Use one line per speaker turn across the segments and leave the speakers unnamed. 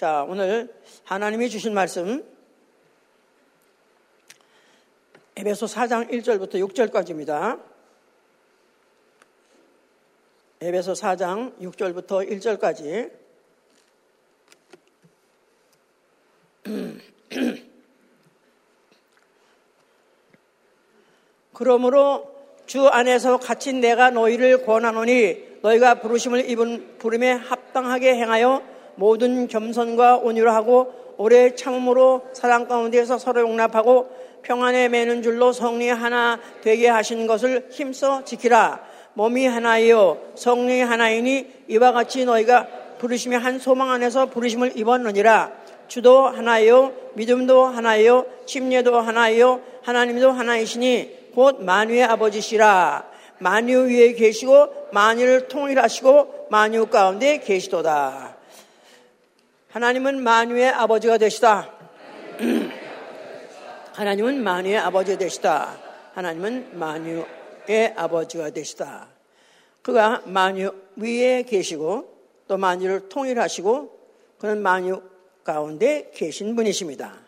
자, 오늘 하나님이 주신 말씀 에베소 4장 1절부터 6절까지입니다. 에베소 4장 6절부터 1절까지 그러므로 주 안에서 갇힌 내가 너희를 권하노니 너희가 부르심을 입은 부름에 합당하게 행하여 모든 겸손과 온유를 하고 오래 참음으로 사랑 가운데서 서로 용납하고 평안에 매는 줄로 성리 하나 되게 하신 것을 힘써 지키라. 몸이 하나이요 성령이 하나이니 이와 같이 너희가 부르심이 한 소망 안에서 부르심을 입었느니라. 주도 하나요 믿음도 하나요 침례도 하나요 하나님도 하나이시니 곧 만유의 아버지시라. 만유 위에 계시고 만유를 통일하시고 만유 가운데 계시도다. 하나님은 만유의 아버지가 되시다. 하나님은 만유의 아버지가 되시다. 하나님은 만유의 아버지가 되시다. 그가 만유 위에 계시고 또 만유를 통일하시고 그는 만유 가운데 계신 분이십니다.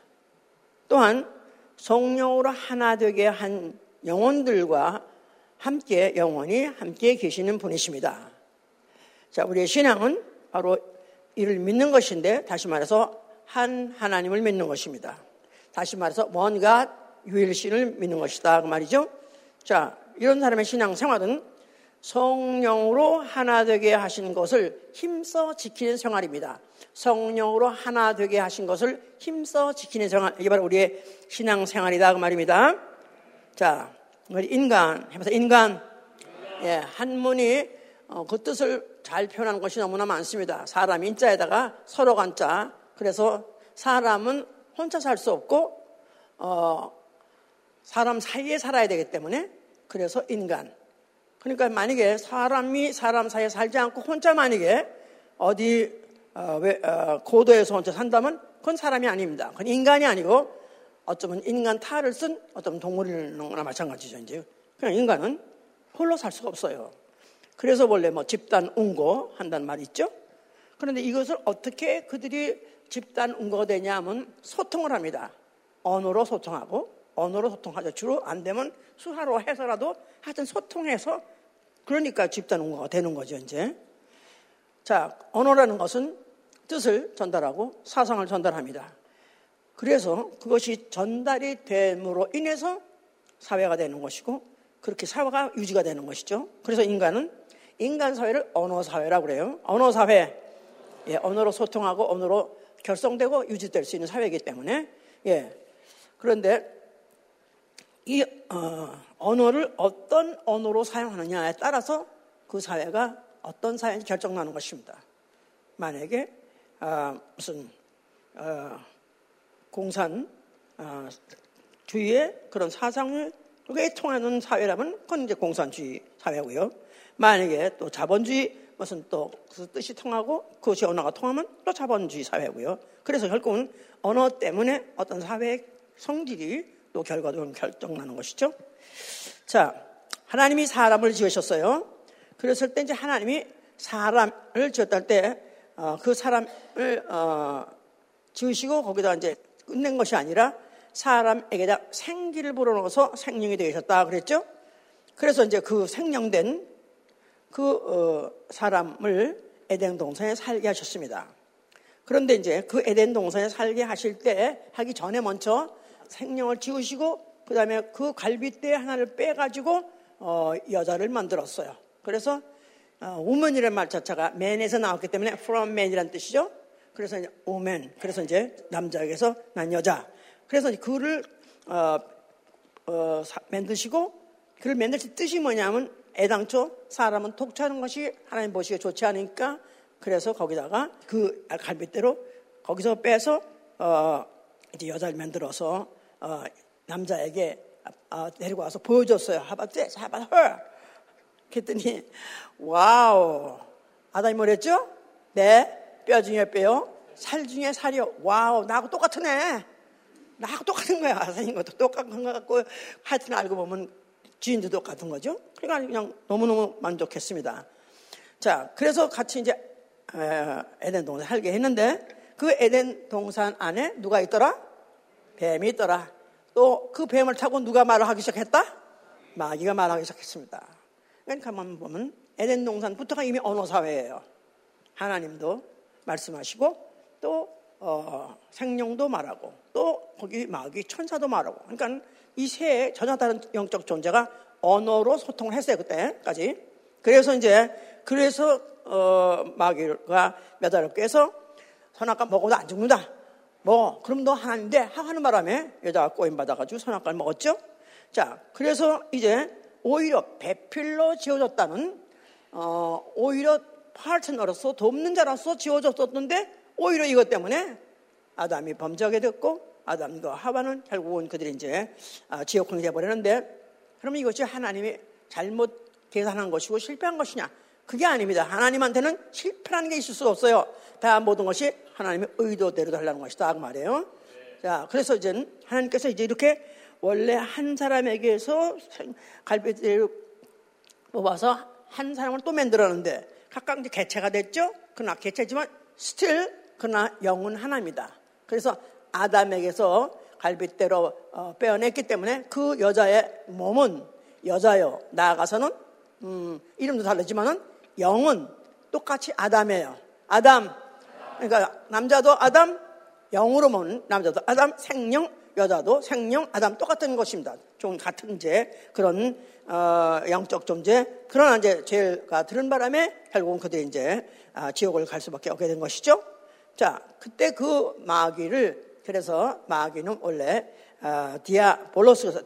또한 성령으로 하나 되게 한 영혼들과 함께 영원히 함께 계시는 분이십니다. 자, 우리의 신앙은 바로 이를 믿는 것인데 다시 말해서 한 하나님을 믿는 것입니다. 다시 말해서 뭔가 유일신을 믿는 것이다 그 말이죠. 자, 이런 사람의 신앙 생활은 성령으로 하나 되게 하신 것을 힘써 지키는 생활입니다. 성령으로 하나 되게 하신 것을 힘써 지키는 생활, 이게 바로 우리의 신앙 생활이다 그 말입니다. 자, 인간 해서 인간, 예, 한문이 어, 그 뜻을 잘 표현한 것이 너무나 많습니다. 사람 인자에다가 서로 간자. 그래서 사람은 혼자 살 수 없고 어, 사람 사이에 살아야 되기 때문에 그래서 인간. 그러니까 만약에 사람이 사람 사이에 살지 않고 혼자 만약에 어디 어, 왜, 어, 고도에서 혼자 산다면 그건 사람이 아닙니다. 그건 인간이 아니고 어쩌면 인간 탈을 쓴 어떤 동물이나 마찬가지죠. 이제 그냥 인간은 홀로 살 수가 없어요. 그래서 원래 뭐 집단 운고 한다는 말이 있죠. 그런데 이것을 어떻게 그들이 집단 운고가 되냐 하면 소통을 합니다. 언어로 소통하고 언어로 소통하죠. 주로 안 되면 수화로 해서라도 하여튼 소통해서 그러니까 집단 운고가 되는 거죠, 이제. 자, 언어라는 것은 뜻을 전달하고 사상을 전달합니다. 그래서 그것이 전달이 됨으로 인해서 사회가 되는 것이고 그렇게 사회가 유지가 되는 것이죠. 그래서 인간은 인간 사회를 언어 사회라고 그래요. 언어 사회. 예, 언어로 소통하고 언어로 결성되고 유지될 수 있는 사회이기 때문에 예. 그런데 이 어, 언어를 어떤 언어로 사용하느냐에 따라서 그 사회가 어떤 사회인지 결정나는 것입니다. 만약에 어, 무슨 어, 공산 어, 주의의 그런 사상을 그게 통하는 사회라면 그건 이제 공산주의 사회고요. 만약에 또 자본주의 무슨 또 그 뜻이 통하고 그것이 언어가 통하면 또 자본주의 사회고요. 그래서 결국은 언어 때문에 어떤 사회의 성질이 또 결과도 결정나는 것이죠. 자, 하나님이 사람을 지으셨어요. 그랬을 때 이제 하나님이 사람을 지었다 때그 어, 사람을 어, 지으시고 거기다 이제 끝낸 것이 아니라 사람에게 다 생기를 불어넣어서 생명이 되셨다 그랬죠. 그래서 이제 그 생명된 그 어, 사람을 에덴 동산에 살게 하셨습니다. 그런데 이제 그 에덴 동산에 살게 하실 때 하기 전에 먼저 생명을 지우시고 그 다음에 그 갈빗대 하나를 빼가지고 어, 여자를 만들었어요. 그래서 어, woman이라는 말 자체가 man에서 나왔기 때문에 from man이라는 뜻이죠. 그래서 이제 woman. 그래서 이제 남자에게서 난 여자. 그래서 그를 어, 어, 만드시고 그를 만드신 뜻이 뭐냐면 애당초 사람은 독차는 것이 하나님 보시기에 좋지 않으니까 그래서 거기다가 그 갈빗대로 거기서 빼서 어, 이제 여자를 만들어서 어, 남자에게 어, 데리고 와서 보여줬어요. 하바트, 하바트, 그랬더니 wow 아담이 뭐랬죠? 네, 뼈 중에 뼈요, 살 중에 살이요. wow, 나하고 똑같은 애. 나하고 똑같은 거야. 선생님 것도 똑같은 거 같고 하여튼 알고 보면 주인도 똑같은 거죠. 그러니까 그냥 너무너무 만족했습니다. 자, 그래서 같이 이제 에덴 동산에 살게 했는데 그 에덴 동산 안에 누가 있더라? 뱀이 있더라. 또 그 뱀을 타고 누가 말을 하기 시작했다? 마귀가 말하기 시작했습니다. 그러니까 가만 보면 에덴 동산부터가 이미 언어 사회예요. 하나님도 말씀하시고 또 어, 생명도 말하고 또 거기 마귀 천사도 말하고 그러니까 이 세 전혀 다른 영적 존재가 언어로 소통을 했어요 그때까지. 그래서 이제 그래서 어, 마귀가 매달롭게 해서 선악과 먹어도 안 죽는다. 뭐 그럼 너 하나인데 하는 바람에 여자가 꼬임 받아가지고 선악과를 먹었죠. 자 그래서 이제 오히려 배필로 지어졌다는 어, 오히려 파트너로서 돕는 자로서 지어졌었는데 오히려 이것 때문에 아담이 범죄하게 됐고 아담과 하와는 결국은 그들이 이제 아, 지옥행이 되어버렸는데 그러면 이것이 하나님이 잘못 계산한 것이고 실패한 것이냐? 그게 아닙니다. 하나님한테는 실패라는 게 있을 수 없어요. 다 모든 것이 하나님의 의도대로 달라는 것이다. 그 말이에요. 자, 그래서 이제 하나님께서 이제 이렇게 원래 한 사람에게서 갈비를 뽑아서 한 사람을 또 만들었는데 각각 이제 개체가 됐죠? 그러나 개체지만 still 그러나 영은 하나입니다. 그래서 아담에게서 갈빗대로 어, 빼어냈기 때문에 그 여자의 몸은 여자요. 나아가서는 음, 이름도 다르지만은 영은 똑같이 아담이에요. 아담. 그러니까 남자도 아담, 영으로 보는 남자도 아담, 생명, 여자도 생명, 아담 똑같은 것입니다. 좀 같은 이제 그런 어, 영적 존재. 그러나 이제 죄가 들은 바람에 결국은 그들이 이제 아, 지옥을 갈 수밖에 없게 된 것이죠. 자, 그때 그 마귀를 그래서 마귀는 원래 어, 디아볼로스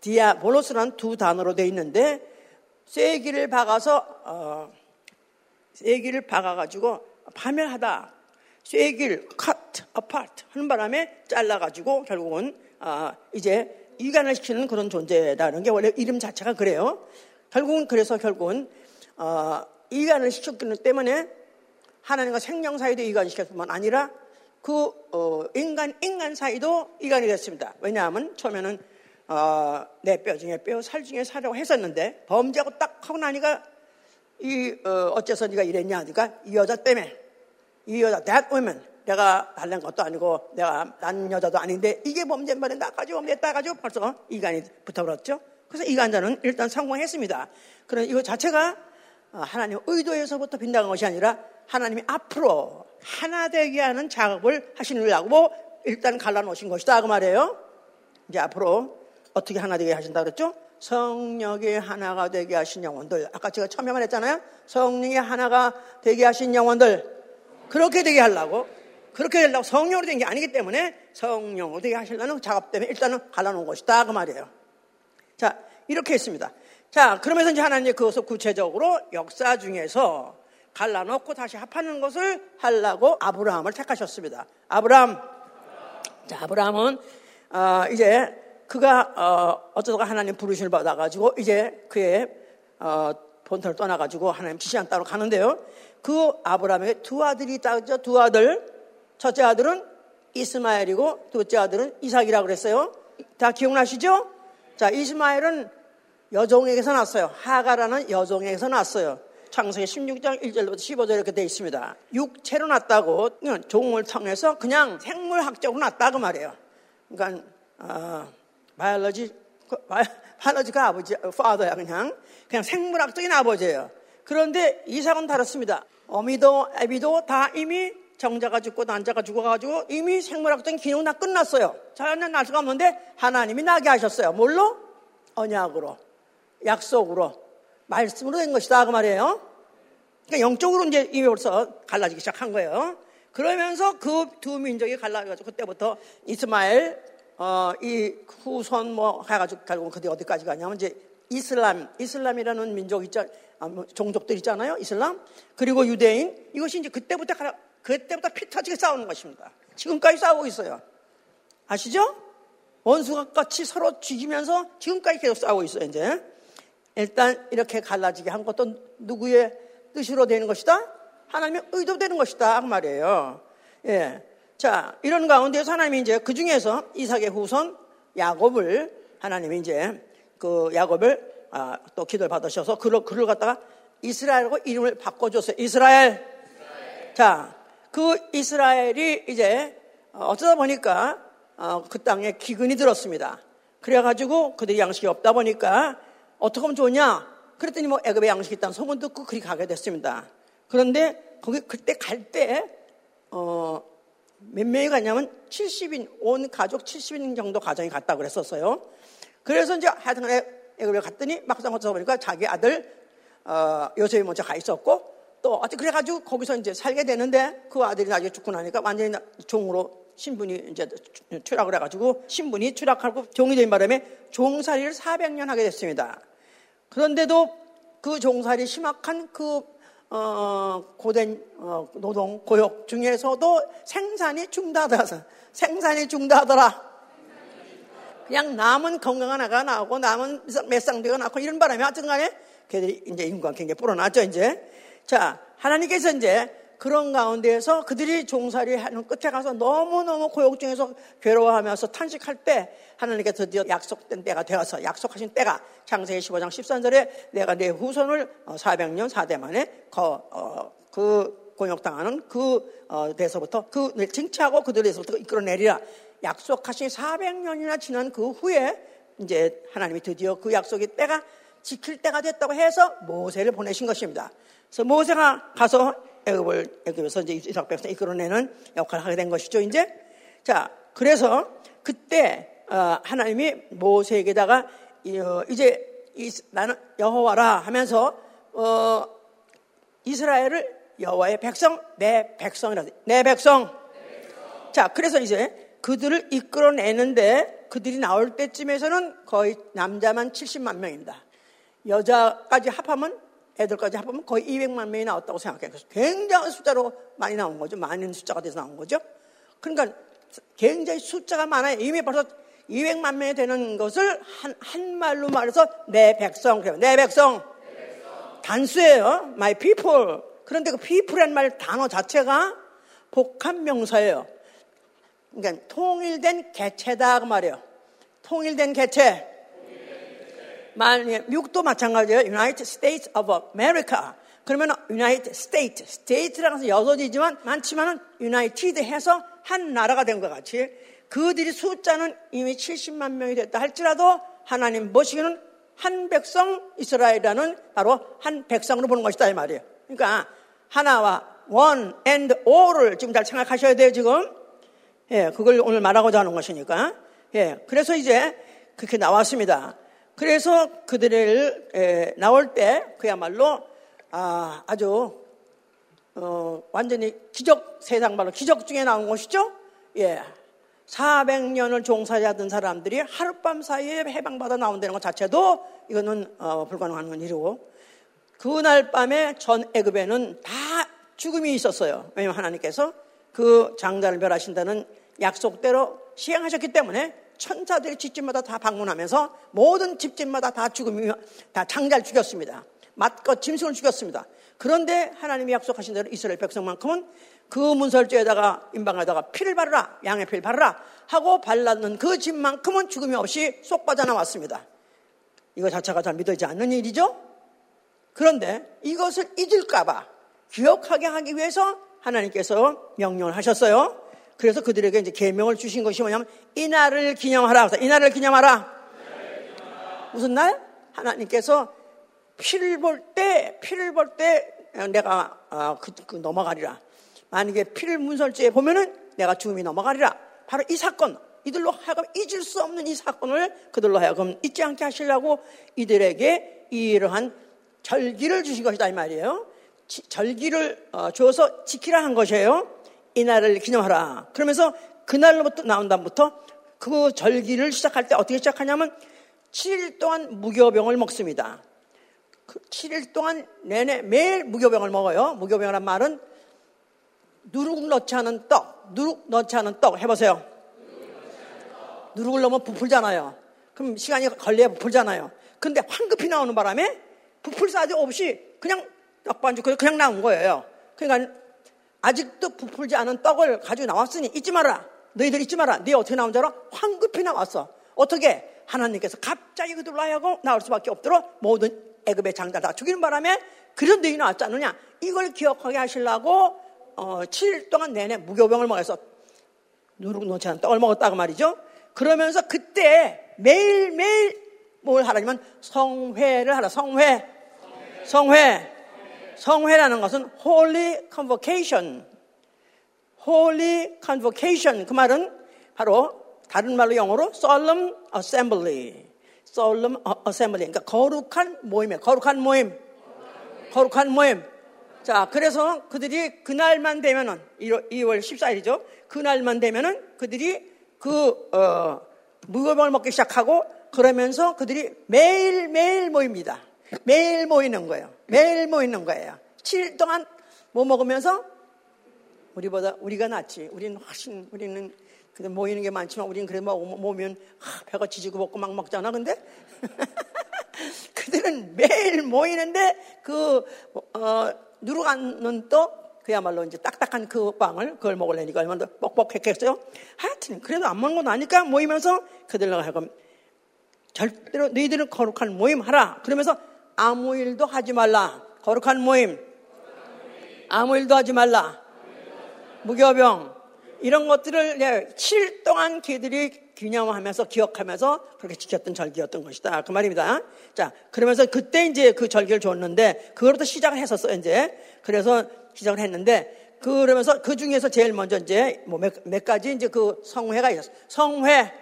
디아볼로스란 두 단어로 되어 있는데 쐐기를 박아서 어, 쐐기를 박아가지고 파멸하다 쐐기를 cut apart 하는 바람에 잘라가지고 결국은 어, 이제 이간을 시키는 그런 존재라는 게 원래 이름 자체가 그래요. 결국은 그래서 결국은 어, 이간을 시켰기 때문에 하나님과 생명 사이도 이간시켰을 뿐만 아니라 그 어, 인간 인간 사이도 이간이 됐습니다. 왜냐하면 처음에는 어, 내뼈 중에 뼈, 살 중에 살이라고 했었는데 범죄하고 딱 하고 나니까 이 어, 어째서 네가 이랬냐 하니까 이 여자 때문에 이 여자 that woman 내가 달란 것도 아니고 내가 난 여자도 아닌데 이게 범죄인 말에 나까지 범죄 따가지고 벌써 이간이 붙어버렸죠. 그래서 이간자는 일단 성공했습니다. 그런 이거 자체가 어, 하나님 의도에서부터 빈다는 것이 아니라 하나님이 앞으로 하나 되게 하는 작업을 하시느라고 일단 갈라놓으신 것이다 그 말이에요. 이제 앞으로 어떻게 하나 되게 하신다 그랬죠? 성령이 하나가 되게 하신 영혼들. 아까 제가 처음에 말했잖아요. 성령이 하나가 되게 하신 영혼들. 그렇게 되게 하려고. 그렇게 되려고 성령으로 된 게 아니기 때문에 성령으로 되게 하시려는 작업 때문에 일단은 갈라놓은 것이다. 그 말이에요. 자, 이렇게 했습니다. 자, 그러면서 이제 하나님 그것을 구체적으로 역사 중에서 갈라놓고 다시 합하는 것을 하려고 아브라함을 택하셨습니다. 아브라함. 자, 아브라함은, 어, 이제 그가, 어, 어쩌다가 하나님 부르심을 받아가지고 이제 그의, 어, 본토를 떠나가지고 하나님 지시한 따로 가는데요. 그 아브라함에게 두 아들이 있다죠. 두 아들. 첫째 아들은 이스마엘이고 둘째 아들은 이삭이라고 그랬어요. 다 기억나시죠? 자, 이스마엘은 여종에게서 났어요. 하가라는 여종에게서 났어요. 창세기 16장 1절부터 15절 이렇게 되어 있습니다. 육체로 났다고 종을 통해서 그냥 생물학적으로 났다고 말이에요. 그러니까 어, 바이올로지 바이올로지가 아버지 파더야 그냥 그냥 생물학적인 아버지예요. 그런데 이삭은 다릅니다. 어미도 애비도 다 이미 정자가 죽고 난자가 죽어가지고 이미 생물학적인 기능 다 끝났어요. 자연은 날 수가 없는데 하나님이 나게 하셨어요. 뭘로? 언약으로, 약속으로. 말씀으로 된 것이다. 그 말이에요. 그러니까 영적으로 이제 이미 벌써 갈라지기 시작한 거예요. 그러면서 그 두 민족이 갈라져가지고 그때부터 이스마엘, 어, 이 후손 뭐 해가지고 결국은 그때 어디까지 가냐면 이제 이슬람, 이슬람이라는 민족 있잖, 아, 뭐 종족들 있잖아요. 이슬람. 그리고 유대인. 이것이 이제 그때부터 갈라, 그때부터 피 터지게 싸우는 것입니다. 지금까지 싸우고 있어요. 아시죠? 원수가 같이 서로 죽이면서 지금까지 계속 싸우고 있어요, 이제. 일단 이렇게 갈라지게 한 것도 누구의 뜻으로 되는 것이다? 하나님의 의도 되는 것이다. 그 말이에요. 예. 자, 이런 가운데서 하나님이 이제 그 중에서 이삭의 후손 야곱을 하나님이 이제 그 야곱을 아, 또 기도를 받으셔서 그를, 그를 갖다가 이스라엘하고 이름을 바꿔줬어요. 이스라엘. 이스라엘. 자, 그 이스라엘이 이제 어쩌다 보니까 어, 그 땅에 기근이 들었습니다. 그래가지고 그들이 양식이 없다 보니까 어떻게 하면 좋냐? 그랬더니 뭐 애굽에 양식이 있다는 소문 듣고 그리 가게 됐습니다. 그런데 거기 그때 갈 때, 어, 몇 명이 갔냐면 70인, 온 가족 70인 정도 가정이 갔다고 그랬었어요. 그래서 이제 하여튼 애굽에 갔더니 막상 어쩌다 보니까 자기 아들, 어, 요셉이 먼저 가 있었고 또 어떻게 그래가지고 거기서 이제 살게 되는데 그 아들이 나중에 죽고 나니까 완전히 종으로 신분이 이제 추락을 해가지고 신분이 추락하고 종이 된 바람에 종살이를 400년 하게 됐습니다. 그런데도 그 종살이 심각한 그 어, 고된 어, 노동 고역 중에서도 생산이 중단하더라. 생산이 중단하더라. 그냥 남은 건강한 아가 나오고 남은 맷상대가 나고 이런 바람에 어쨌든 간에 걔들이 이제 굉장히 불어났죠, 이제. 자, 하나님께서 이제 그런 가운데에서 그들이 종살이 하는 끝에 가서 너무너무 고역 중에서 괴로워하면서 탄식할 때 하나님께 드디어 약속된 때가 되어서 약속하신 때가 창세기 15장 13절에 내가 내 후손을 400년 어, 4대 만에 어, 그 공역당하는 그 어, 데서부터 그 칭치하고 그들에서부터 이끌어내리라 약속하신 400년이나 지난 그 후에 이제 하나님이 드디어 그 약속의 때가 지킬 때가 됐다고 해서 모세를 보내신 것입니다. 그래서 모세가 가서 애굽을 애굽에서 이제 이스라엘 백성 이끌어내는 역할을 하게 된 것이죠. 이제 자 그래서 그때 어, 하나님이 모세에게다가 어, 이제 나는 여호와라 하면서 어, 이스라엘을 여호와의 백성 내 백성이라 내 백성. 자 그래서 이제 그들을 이끌어내는데 그들이 나올 때쯤에서는 거의 남자만 70만 명입니다. 여자까지 합하면 애들까지 합하면 거의 200만 명이 나왔다고 생각해요. 그래서 굉장한 숫자로 많이 나온 거죠. 많은 숫자가 돼서 나온 거죠. 그러니까 굉장히 숫자가 많아요. 이미 벌써 200만 명이 되는 것을 한, 한 말로 말해서 내 백성, 그래요. 내 백성. 단수예요. My people. 그런데 그 people이라는 말 단어 자체가 복합 명사예요. 그러니까 통일된 개체다 그 말이에요. 통일된 개체. 만약 미국도 마찬가지예요. United States of America. 그러면 United States, State라는 것은 여섯이지만 많지만은 United 해서 한 나라가 된 것 같이 그들이 숫자는 이미 70만 명이 됐다 할지라도 하나님 보시기는 한 백성 이스라엘이라는 바로 한 백성으로 보는 것이다 이 말이에요. 그러니까 하나와 one and all을 지금 잘 생각하셔야 돼요 지금. 예, 그걸 오늘 말하고자 하는 것이니까. 예, 그래서 이제 그렇게 나왔습니다. 그래서 그들을 에, 나올 때 그야말로 아, 아주 어, 완전히 기적 세상 말로 기적 중에 나온 것이죠. 예. 400년을 종사하던 사람들이 하룻밤 사이에 해방받아 나온다는 것 자체도 이거는 어, 불가능한 일이고 그날 밤에 전 애굽에는 다 죽음이 있었어요. 왜냐하면 하나님께서 그 장자를 멸하신다는 약속대로 시행하셨기 때문에 천사들이 집집마다 다 방문하면서 모든 집집마다 다 죽음이 다 장자를 죽였습니다. 맞고 짐승을 죽였습니다. 그런데 하나님이 약속하신 대로 이스라엘 백성만큼은 그 문설주에다가 임방에다가 피를 바르라 양의 피를 바르라 하고 발랐는 그 집만큼은 죽음이 없이 쏙 빠져나왔습니다. 이거 자체가 잘 믿어지지 않는 일이죠. 그런데 이것을 잊을까봐 기억하게 하기 위해서 하나님께서 명령을 하셨어요. 그래서 그들에게 이제 계명을 주신 것이 뭐냐면 이 날을 기념하라. 이 날을 기념하라. 무슨 날? 하나님께서 피를 볼 때, 피를 볼 때 내가 어, 그, 그 넘어가리라. 만약에 피를 문설지에 보면은 내가 죽음이 넘어가리라. 바로 이 사건, 이들로 하여금 잊을 수 없는 이 사건을 그들로 하여금 잊지 않게 하시려고 이들에게 이러한 절기를 주신 것이다 이 말이에요. 절기를 어, 주어서 지키라 한 것이에요. 이날을 기념하라. 그러면서 그날로부터 나온 다음부터 그 절기를 시작할 때 어떻게 시작하냐면 7일 동안 무교병을 먹습니다. 그 7일 동안 내내 매일 무교병을 먹어요. 무교병이란 말은 누룩 넣지 않은 떡, 누룩 넣지 않은 떡 해보세요. 누룩을 넣으면 부풀잖아요. 그럼 시간이 걸려야 부풀잖아요. 근데 황급히 나오는 바람에 부풀 사지 없이 그냥 떡반죽 그냥 나온 거예요. 그러니까 아직도 부풀지 않은 떡을 가지고 나왔으니 잊지 마라. 너희들 잊지 마라. 네 어떻게 나온 줄 알아? 황급히 나왔어. 어떻게? 하나님께서 갑자기 그들로 하여금 나올 수밖에 없도록 모든 애급의 장자 다 죽이는 바람에 그런 너희 나왔지 않느냐? 이걸 기억하게 하시려고 어, 7일 동안 내내 무교병을 먹어서 누룩 놓지 않은 떡을 먹었다고 말이죠. 그러면서 그때 매일매일 뭘 하라면 성회를 하라. 성회. 성회. 성회 라는 것은 holy convocation. holy convocation. 그 말은 바로 다른 말로 영어로 solemn assembly. solemn assembly. 그러니까 거룩한 모임이에요. 거룩한 모임. 거룩한 모임. 자, 그래서 그들이 그날만 되면은 2월 14일이죠. 그날만 되면은 그들이 그 어, 무교병을 먹기 시작하고 그러면서 그들이 매일 매일 모입니다. 매일 모이는 거예요. 매일 모이는 거예요. 7일 동안 뭐 먹으면서 우리보다 우리가 낫지. 우리는 훨씬 우리는 모이는 게 많지만 우리는 그래 먹 모면 하, 배가 지지고 먹고 막 먹잖아. 근데 그들은 매일 모이는데 그 어, 누룩안는 떡 그야말로 이제 딱딱한 그 빵을 그걸 먹으려니까 얼마나 뻑뻑했겠어요. 하여튼 그래도 안 먹는 건 아니까 모이면서 그들과 하여금 절대로 너희들은 거룩한 모임 하라. 그러면서 아무 일도 하지 말라. 거룩한 모임. 아무 일도 하지 말라. 무교병. 이런 것들을 7일 동안 걔들이 기념하면서 기억하면서 그렇게 지켰던 절기였던 것이다. 그 말입니다. 자, 그러면서 그때 이제 그 절기를 줬는데 그거부터 시작을 했었어요, 이제. 그래서 시작을 했는데 그러면서 그 중에서 제일 먼저 이제 뭐 몇, 몇 가지 이제 그 성회가 있었어요. 성회.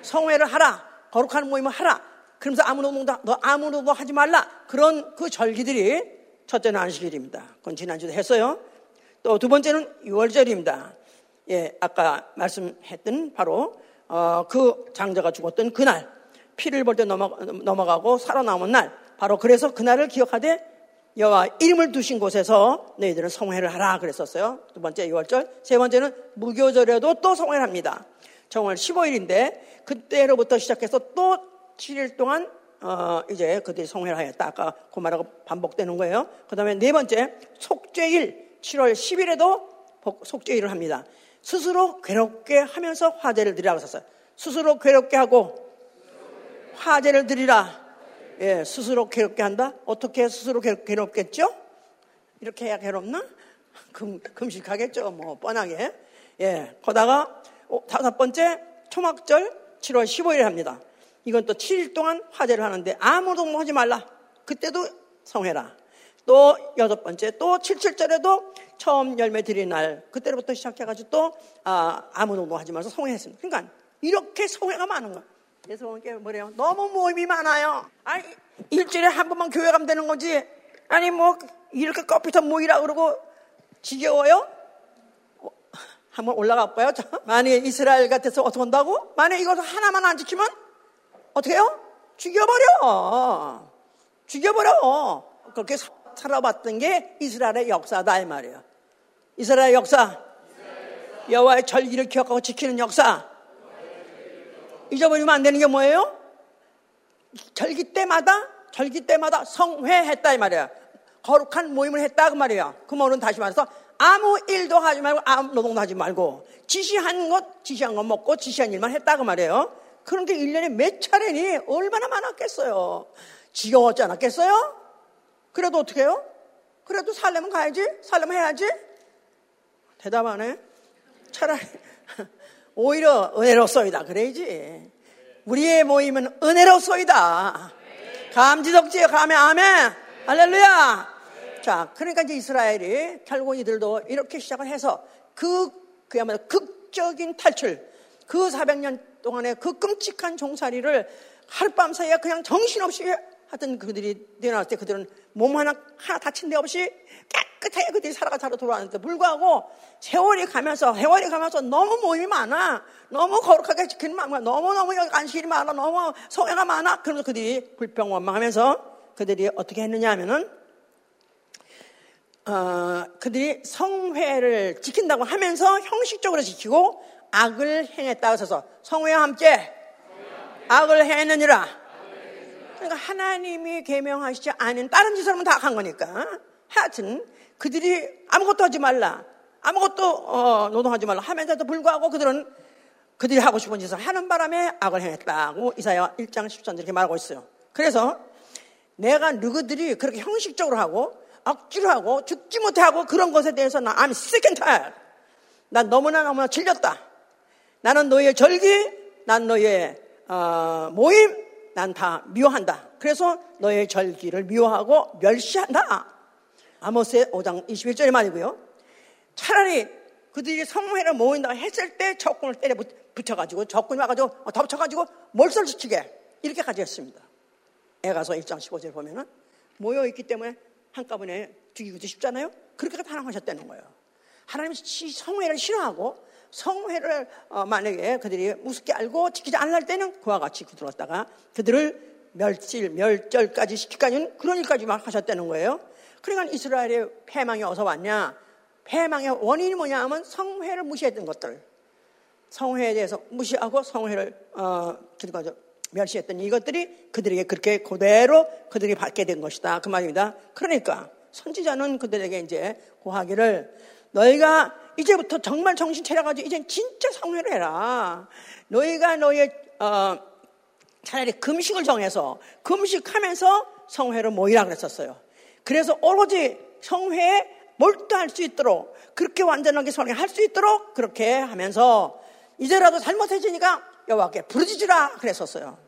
성회를 하라. 거룩한 모임을 하라. 그러면서 아무도 너 아무도 하지 말라. 그런 그 절기들이 첫째는 안식일입니다. 그건 지난주도 했어요. 또 두 번째는 6월절입니다. 예, 아까 말씀했던 바로 어, 그 장자가 죽었던 그날 피를 볼 때 넘어, 넘어가고 살아남은 날 바로 그래서 그날을 기억하되 여호와 이름을 두신 곳에서 너희들은 성회를 하라 그랬었어요. 두 번째 6월절, 세 번째는 무교절에도 또 성회를 합니다. 정월 15일인데 그때로부터 시작해서 또 7일 동안 어, 이제 그들이 성회를 하였다. 아까 그 말하고 반복되는 거예요. 그 다음에 네 번째 속죄일 7월 10일에도 속죄일을 합니다. 스스로 괴롭게 하면서 화제를 드리라고 썼어요. 스스로 괴롭게 하고 화제를 드리라. 예, 스스로 괴롭게 한다? 어떻게 스스로 괴롭 겠죠? 이렇게 해야 괴롭나? 금, 금식하겠죠. 뭐, 뻔하게. 예, 거다가 어, 다섯 번째 초막절 7월 15일에 합니다. 이건 또 7일 동안 화제를 하는데 아무도 뭐 하지 말라. 그때도 성해라. 또 여섯 번째 또 77절에도 처음 열매 드린 날 그때부터 시작해가지고 또 아, 아무 노도 하지 말서 성회했습니다. 그러니까 이렇게 성회가 많은 거예요. 그래서 이게 뭐래요? 너무 모임이 많아요. 아니 일주일에 한 번만 교회 가면 되는 거지. 아니 뭐 이렇게 커피터 모이라 그러고 지겨워요? 어, 한번 올라가 봐요. 만약에 이스라엘 같아서 어떻게 한다고? 만약에 이거 하나만 안 지키면 어떻게 해요? 죽여버려. 죽여버려. 그렇게 살아봤던 게 이스라엘의 역사다 이 말이에요. 이스라엘 역사, 여호와의 절기를 기억하고 지키는 역사. 잊어버리면 안 되는 게 뭐예요? 절기 때마다 절기 때마다 성회했다 이 말이야. 거룩한 모임을 했다 그 말이야. 그 말은 다시 말해서 아무 일도 하지 말고 아무 노동도 하지 말고 지시한 것 지시한 것 먹고 지시한 일만 했다 그 말이에요. 그런 게 1년에 몇 차례니 얼마나 많았겠어요. 지겨웠지 않았겠어요? 그래도 어떻게 해요? 그래도 살려면 가야지? 살려면 해야지? 대답 안 해? 차라리 오히려 은혜로소이다 그래야지. 우리의 모임은 은혜로소이다. 감지덕지에 가면 아멘. 할렐루야. 자, 그러니까 이제 이스라엘이 결국 이들도 이렇게 시작을 해서 그 그야말로 극적인 탈출, 그 400년 동안의 그 끔찍한 종살이를 하룻밤 사이에 그냥 정신없이 하던 그들이 내어놨을 때 그들은 몸 하나, 하나 다친 데 없이 깨끗하게 그들이 살아가 살아 돌아왔는데 불구하고 세월이 가면서, 세월이 가면서 너무 모임이 많아. 너무 거룩하게 지키는 마음과 너무너무 안실이 많아. 너무 소외가 많아. 그러면서 그들이 불평원망하면서 그들이 어떻게 했느냐 하면은 어, 그들이 성회를 지킨다고 하면서 형식적으로 지키고 악을 행했다고 해서 성회와 함께 악을 행했느니라. 그러니까 하나님이 계명하시지 않은 다른 짓을 하면 다한 거니까. 하여튼 그들이 아무것도 하지 말라. 아무것도 어, 노동하지 말라 하면서도 불구하고 그들은 그들이 하고 싶은 짓을 하는 바람에 악을 행했다고 이사야 1장 10절 이렇게 말하고 있어요. 그래서 내가 너희들이 그렇게 형식적으로 하고 억지로 하고 죽지 못하고 그런 것에 대해서 나 I'm sick and tired. 난 너무나 너무나 질렸다. 나는 너의 절기, 난 너의 어, 모임, 난 다 미워한다. 그래서 너의 절기를 미워하고 멸시한다. 아모스의 5장 21절의 말이고요. 차라리 그들이 성회를 모인다 했을 때 적군을 때려 붙여가지고 적군이 와가지고 어, 덮쳐가지고 몰설시키게 이렇게까지 했습니다. 애가서 1장 15절 보면은 모여있기 때문에 한꺼번에 죽이기도 쉽잖아요. 그렇게 탄압하셨다는 거예요. 하나님이 성회를 싫어하고 성회를 어, 만약에 그들이 우습게 알고 지키지 않을 때는 그와 같이 들어왔다가 그들을 멸질, 멸절까지 시키까지는 그런 일까지 막 하셨다는 거예요. 그러니까 이스라엘의 패망이 어디서 왔냐? 패망의 원인이 뭐냐 하면 성회를 무시했던 것들. 성회에 대해서 무시하고 성회를, 어, 그리고 멸시했던 이것들이 그들에게 그렇게 그대로 그들이 받게 된 것이다. 그 말입니다. 그러니까 선지자는 그들에게 이제 고하기를 너희가 이제부터 정말 정신 차려가지고 이제 진짜 성회를 해라. 너희가 너의 어, 차라리 금식을 정해서 금식하면서 성회를 모이라 그랬었어요. 그래서 오로지 성회에 몰두할 수 있도록 그렇게 완전하게 성회할 수 있도록 그렇게 하면서 이제라도 잘못해지니까 여호와께 부르짖으라 그랬었어요.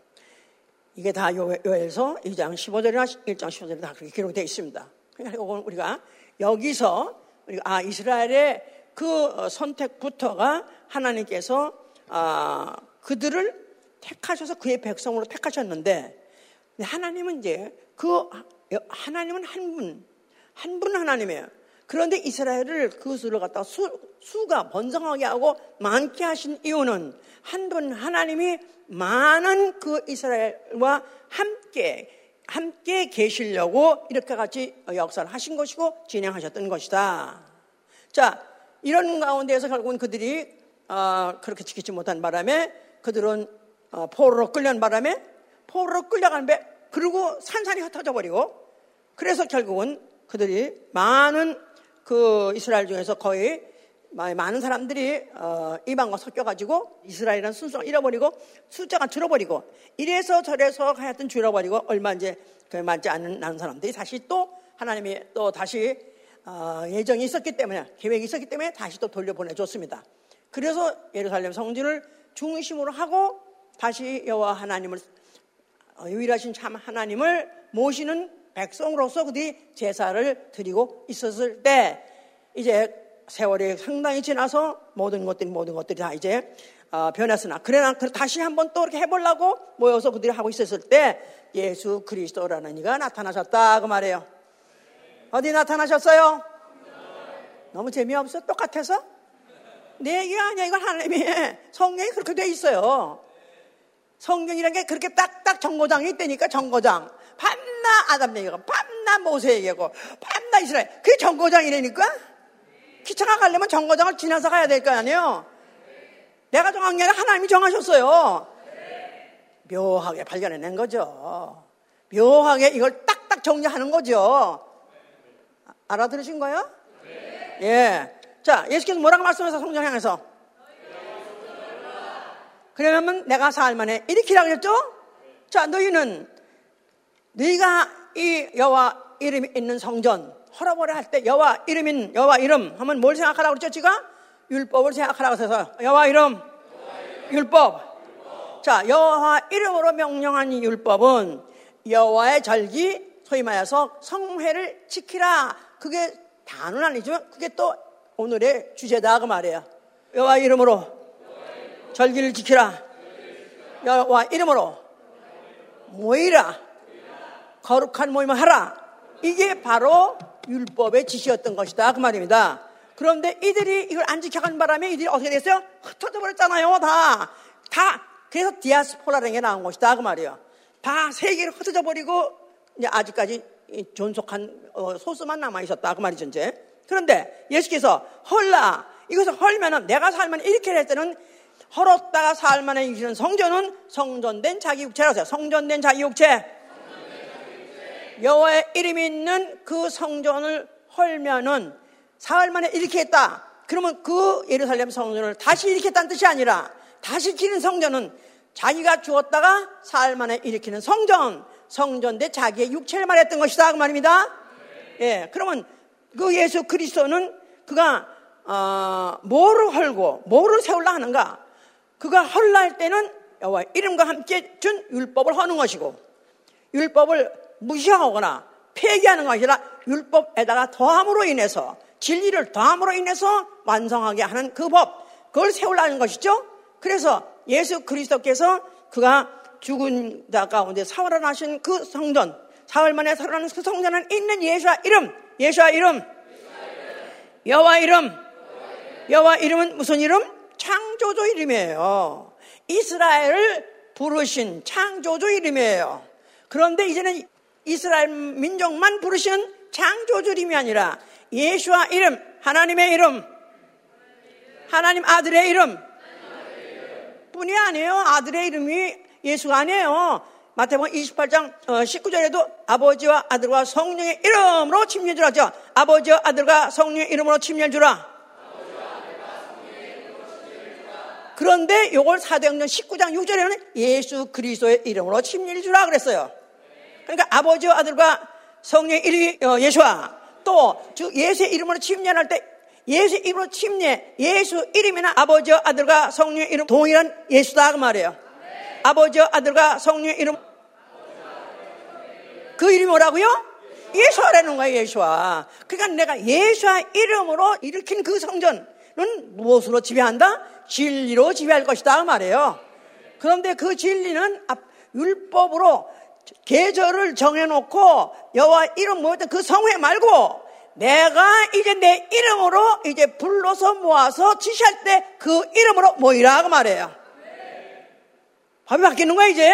이게 다 요엘서 2장 15절이나 1장 15절에 다 그렇게 기록되어 있습니다. 그러니까 우리가 여기서 우리가 아 이스라엘의 그 어, 선택부터가 하나님께서 아, 그들을 택하셔서 그의 백성으로 택하셨는데 하나님은 이제 그 하나님은 한 분, 한 분 하나님이에요. 그런데 이스라엘을 그 수를 갖다 수, 수가 번성하게 하고 많게 하신 이유는 한 분 하나님이 많은 그 이스라엘과 함께 함께 계시려고 이렇게 같이 역사를 하신 것이고 진행하셨던 것이다. 자, 이런 가운데에서 결국은 그들이 어, 그렇게 지키지 못한 바람에 그들은 어, 포로로 끌려간 바람에 포로로 끌려가는데 그리고 산산이 흩어져 버리고 그래서 결국은 그들이 많은 그 이스라엘 중에서 거의 많은 사람들이 어, 이방과 섞여가지고 이스라엘은 순서를 잃어버리고 숫자가 줄어버리고 이래서 저래서 하여튼 줄어버리고 얼마 이제 그 맞지 않는 사람들이 다시 또 하나님이 또 다시 어, 예정이 있었기 때문에 계획이 있었기 때문에 다시 또 돌려보내줬습니다. 그래서 예루살렘 성지를 중심으로 하고 다시 여호와 하나님을 어, 유일하신 참 하나님을 모시는 백성으로서 그들이 제사를 드리고 있었을 때 이제 세월이 상당히 지나서 모든 것들이 모든 것들이 다 이제 어, 변했으나 그러나 다시 한번 또 이렇게 해보려고 모여서 그들이 하고 있었을 때 예수 그리스도라는 이가 나타나셨다 그 말이에요. 어디 나타나셨어요? 너무 재미없어? 똑같아서? 내 얘기가 아니야. 이건 하나님이 성경이 그렇게 돼 있어요. 성경이라는 게 그렇게 딱딱 정거장이 있다니까 정거장. 밤나 아담 얘기고 밤나 모세 얘기고 밤나 이스라엘. 그게 정거장이라니까? 기차가 가려면 정거장을 지나서 가야 될 거 아니에요? 내가 정한 게 아니라 하나님이 정하셨어요. 묘하게 발견해낸 거죠. 묘하게 이걸 딱딱 정리하는 거죠. 알아들으신 거예요? 예. 자, 예수께서 뭐라고 말씀하셔서 성전 향해서? 그러면 내가 사흘 만에 일으키라 그랬죠? 자, 너희는 너희가 이 여호와 이름이 있는 성전 허락을 할 때 여호와 이름인 여호와 이름 하면 뭘 생각하라고 그랬죠? 지가 율법을 생각하라고 해서 여호와 이름 율법. 자, 여호와 이름으로 명령한 이 율법은 여호와의 절기 소위 말해서 성회를 지키라. 그게 단은 아니지만 그게 또 오늘의 주제다 그 말이에요. 여호와 이름으로 절기를 지키라. 여호와 이름으로 모이라. 거룩한 모임을 하라. 이게 바로 율법의 지시였던 것이다. 그 말입니다. 그런데 이들이 이걸 안 지켜간 바람에 이들이 어떻게 됐어요? 흩어져 버렸잖아요. 다. 다. 그래서 디아스포라는 게 나온 것이다. 그 말이에요. 다 세계로 흩어져 버리고 이제 아직까지 존속한 어, 소수만 남아 있었다. 그 말이죠. 이제. 그런데 예수께서 헐라. 이것을 헐면은 내가 살면 이렇게 할 때는 헐었다가 살만에 이기는 성전은 성전된 자기 육체라고 해요. 성전된 자기 육체. 여호와의 이름이 있는 그 성전을 헐면은 사흘 만에 일으켰다. 그러면 그 예루살렘 성전을 다시 일으켰다는 뜻이 아니라 다시 지는 성전은 자기가 죽었다가 사흘 만에 일으키는 성전, 성전 대 자기의 육체를 말했던 것이다. 그 말입니다. 예, 그러면 그 예수 그리스도는 그가 어, 뭐를 헐고 뭐를 세울라 하는가? 그가 헐라 할 때는 여호와 이름과 함께 준 율법을 하는 것이고 율법을 무시하거나 폐기하는 것이 아니라 율법에다가 더함으로 인해서 진리를 더함으로 인해서 완성하게 하는 그 법, 그걸 세우려는 것이죠. 그래서 예수 그리스도께서 그가 죽은 자 가운데 사활하신 그 성전, 사흘 만에 살아나는 그 성전은 있는 예수와 이름, 예수와 이름, 여호와 이름, 여호와 이름은 무슨 이름? 창조주 이름이에요. 이스라엘을 부르신 창조주 이름이에요. 그런데 이제는 이스라엘 민족만 부르시는 창조주 이름이 아니라 예수와 이름, 하나님의 이름, 하나님 아들의 이름 뿐이 아니에요. 아들의 이름이 예수가 아니에요. 마태복음 28장 19절에도 어, 아버지와 아들과 성령의 이름으로 침례 주라 죠. 아버지와 아들과 성령의 이름으로 침례 주라. 그런데 요걸 사도행전 19장 6절에는 예수 그리스도의 이름으로 침례를 주라 그랬어요. 그러니까 아버지와 아들과 성령의 이름이 어, 예수와 또 예수의 이름으로 침례할 때 예수 이름으로 침례, 예수 이름이나 아버지와 아들과 성령의 이름 동일한 예수다 그 말이에요. 아버지와 아들과 성령의 이름 그 이름이 뭐라고요? 예수라는 거예요, 예수와. 그러니까 내가 예수와 이름으로 일으킨 그 성전은 무엇으로 지배한다? 진리로 지배할 것이다 그 말이에요. 그런데 그 진리는 율법으로 계절을 정해놓고 여호와 이름 모였던 그 성회 말고 내가 이제 내 이름으로 이제 불러서 모아서 지시할 때 그 이름으로 모이라 그 말이에요. 법이 바뀌는 거야 이제.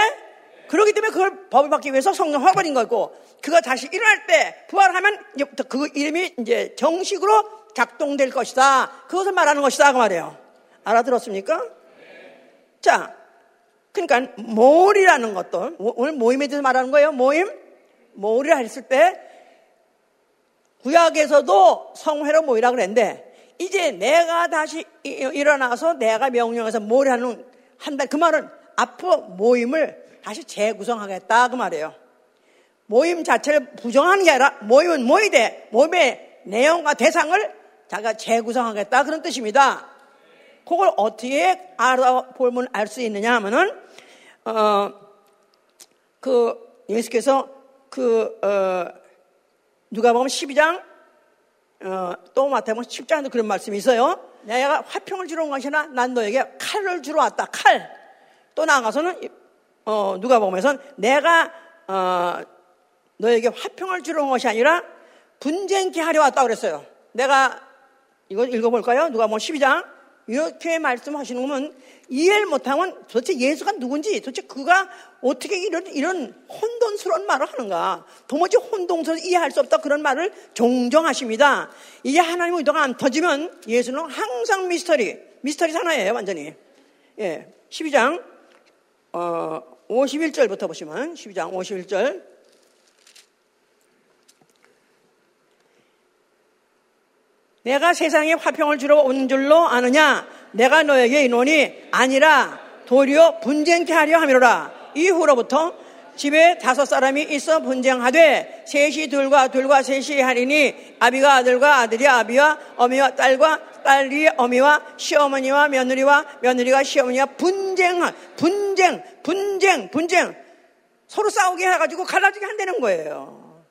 그렇기 때문에 그걸 법이 바뀌기 위해서 성령 화버린 거고 그가 다시 일어날 때 부활하면 그 이름이 이제 정식으로 작동될 것이다. 그것을 말하는 것이다 그 말이에요. 알아들었습니까? 자, 그러니까 모이라는 것도 오늘 모임에 대해서 말하는 거예요. 모임, 모이라 했을 때 구약에서도 성회로 모이라 그랬는데 이제 내가 다시 일어나서 내가 명령해서 모이라는 한다 그 말은 앞으로 모임을 다시 재구성하겠다 그 말이에요. 모임 자체를 부정하는 게 아니라 모임은 모이되 모임의 내용과 대상을 자기가 재구성하겠다 그런 뜻입니다. 그걸 어떻게 알아보면 알 수 있느냐 하면은 어 그 예수께서 그 어, 누가 보면 12장, 어, 또 마태복음 10장에도 그런 말씀이 있어요. 내가 화평을 주러 온 것이 아니라 난 너에게 칼을 주러 왔다. 칼. 또 나아가서는, 어, 누가 보면서 내가, 어, 너에게 화평을 주러 온 것이 아니라 분쟁케 하려 왔다 그랬어요. 내가 이거 읽어볼까요? 누가 뭐 12장. 이렇게 말씀하시는 거면 이해를 못하면 도대체 예수가 누군지 도대체 그가 어떻게 이런, 이런 혼돈스러운 말을 하는가. 도무지 혼동스러워 이해할 수 없다 그런 말을 종종 하십니다. 이게 하나님의 의도가 안 터지면 예수는 항상 미스터리, 미스터리 사나예요, 완전히. 예. 12장, 어, 51절부터 보시면, 12장 51절. 내가 세상에 화평을 주러 온 줄로 아느냐? 내가 너에게 이노니 아니라 도리어 분쟁케 하려 함이로라. 이후로부터 집에 다섯 사람이 있어 분쟁하되 셋이 둘과 둘과 셋이 하리니 아비가 아들과 아들이 아비와 어미와 딸과 딸이 어미와 시어머니와 며느리와 며느리가 시어머니와 분쟁 분쟁 분쟁 분쟁 서로 싸우게 해가지고 갈라지게 한다는 거예요.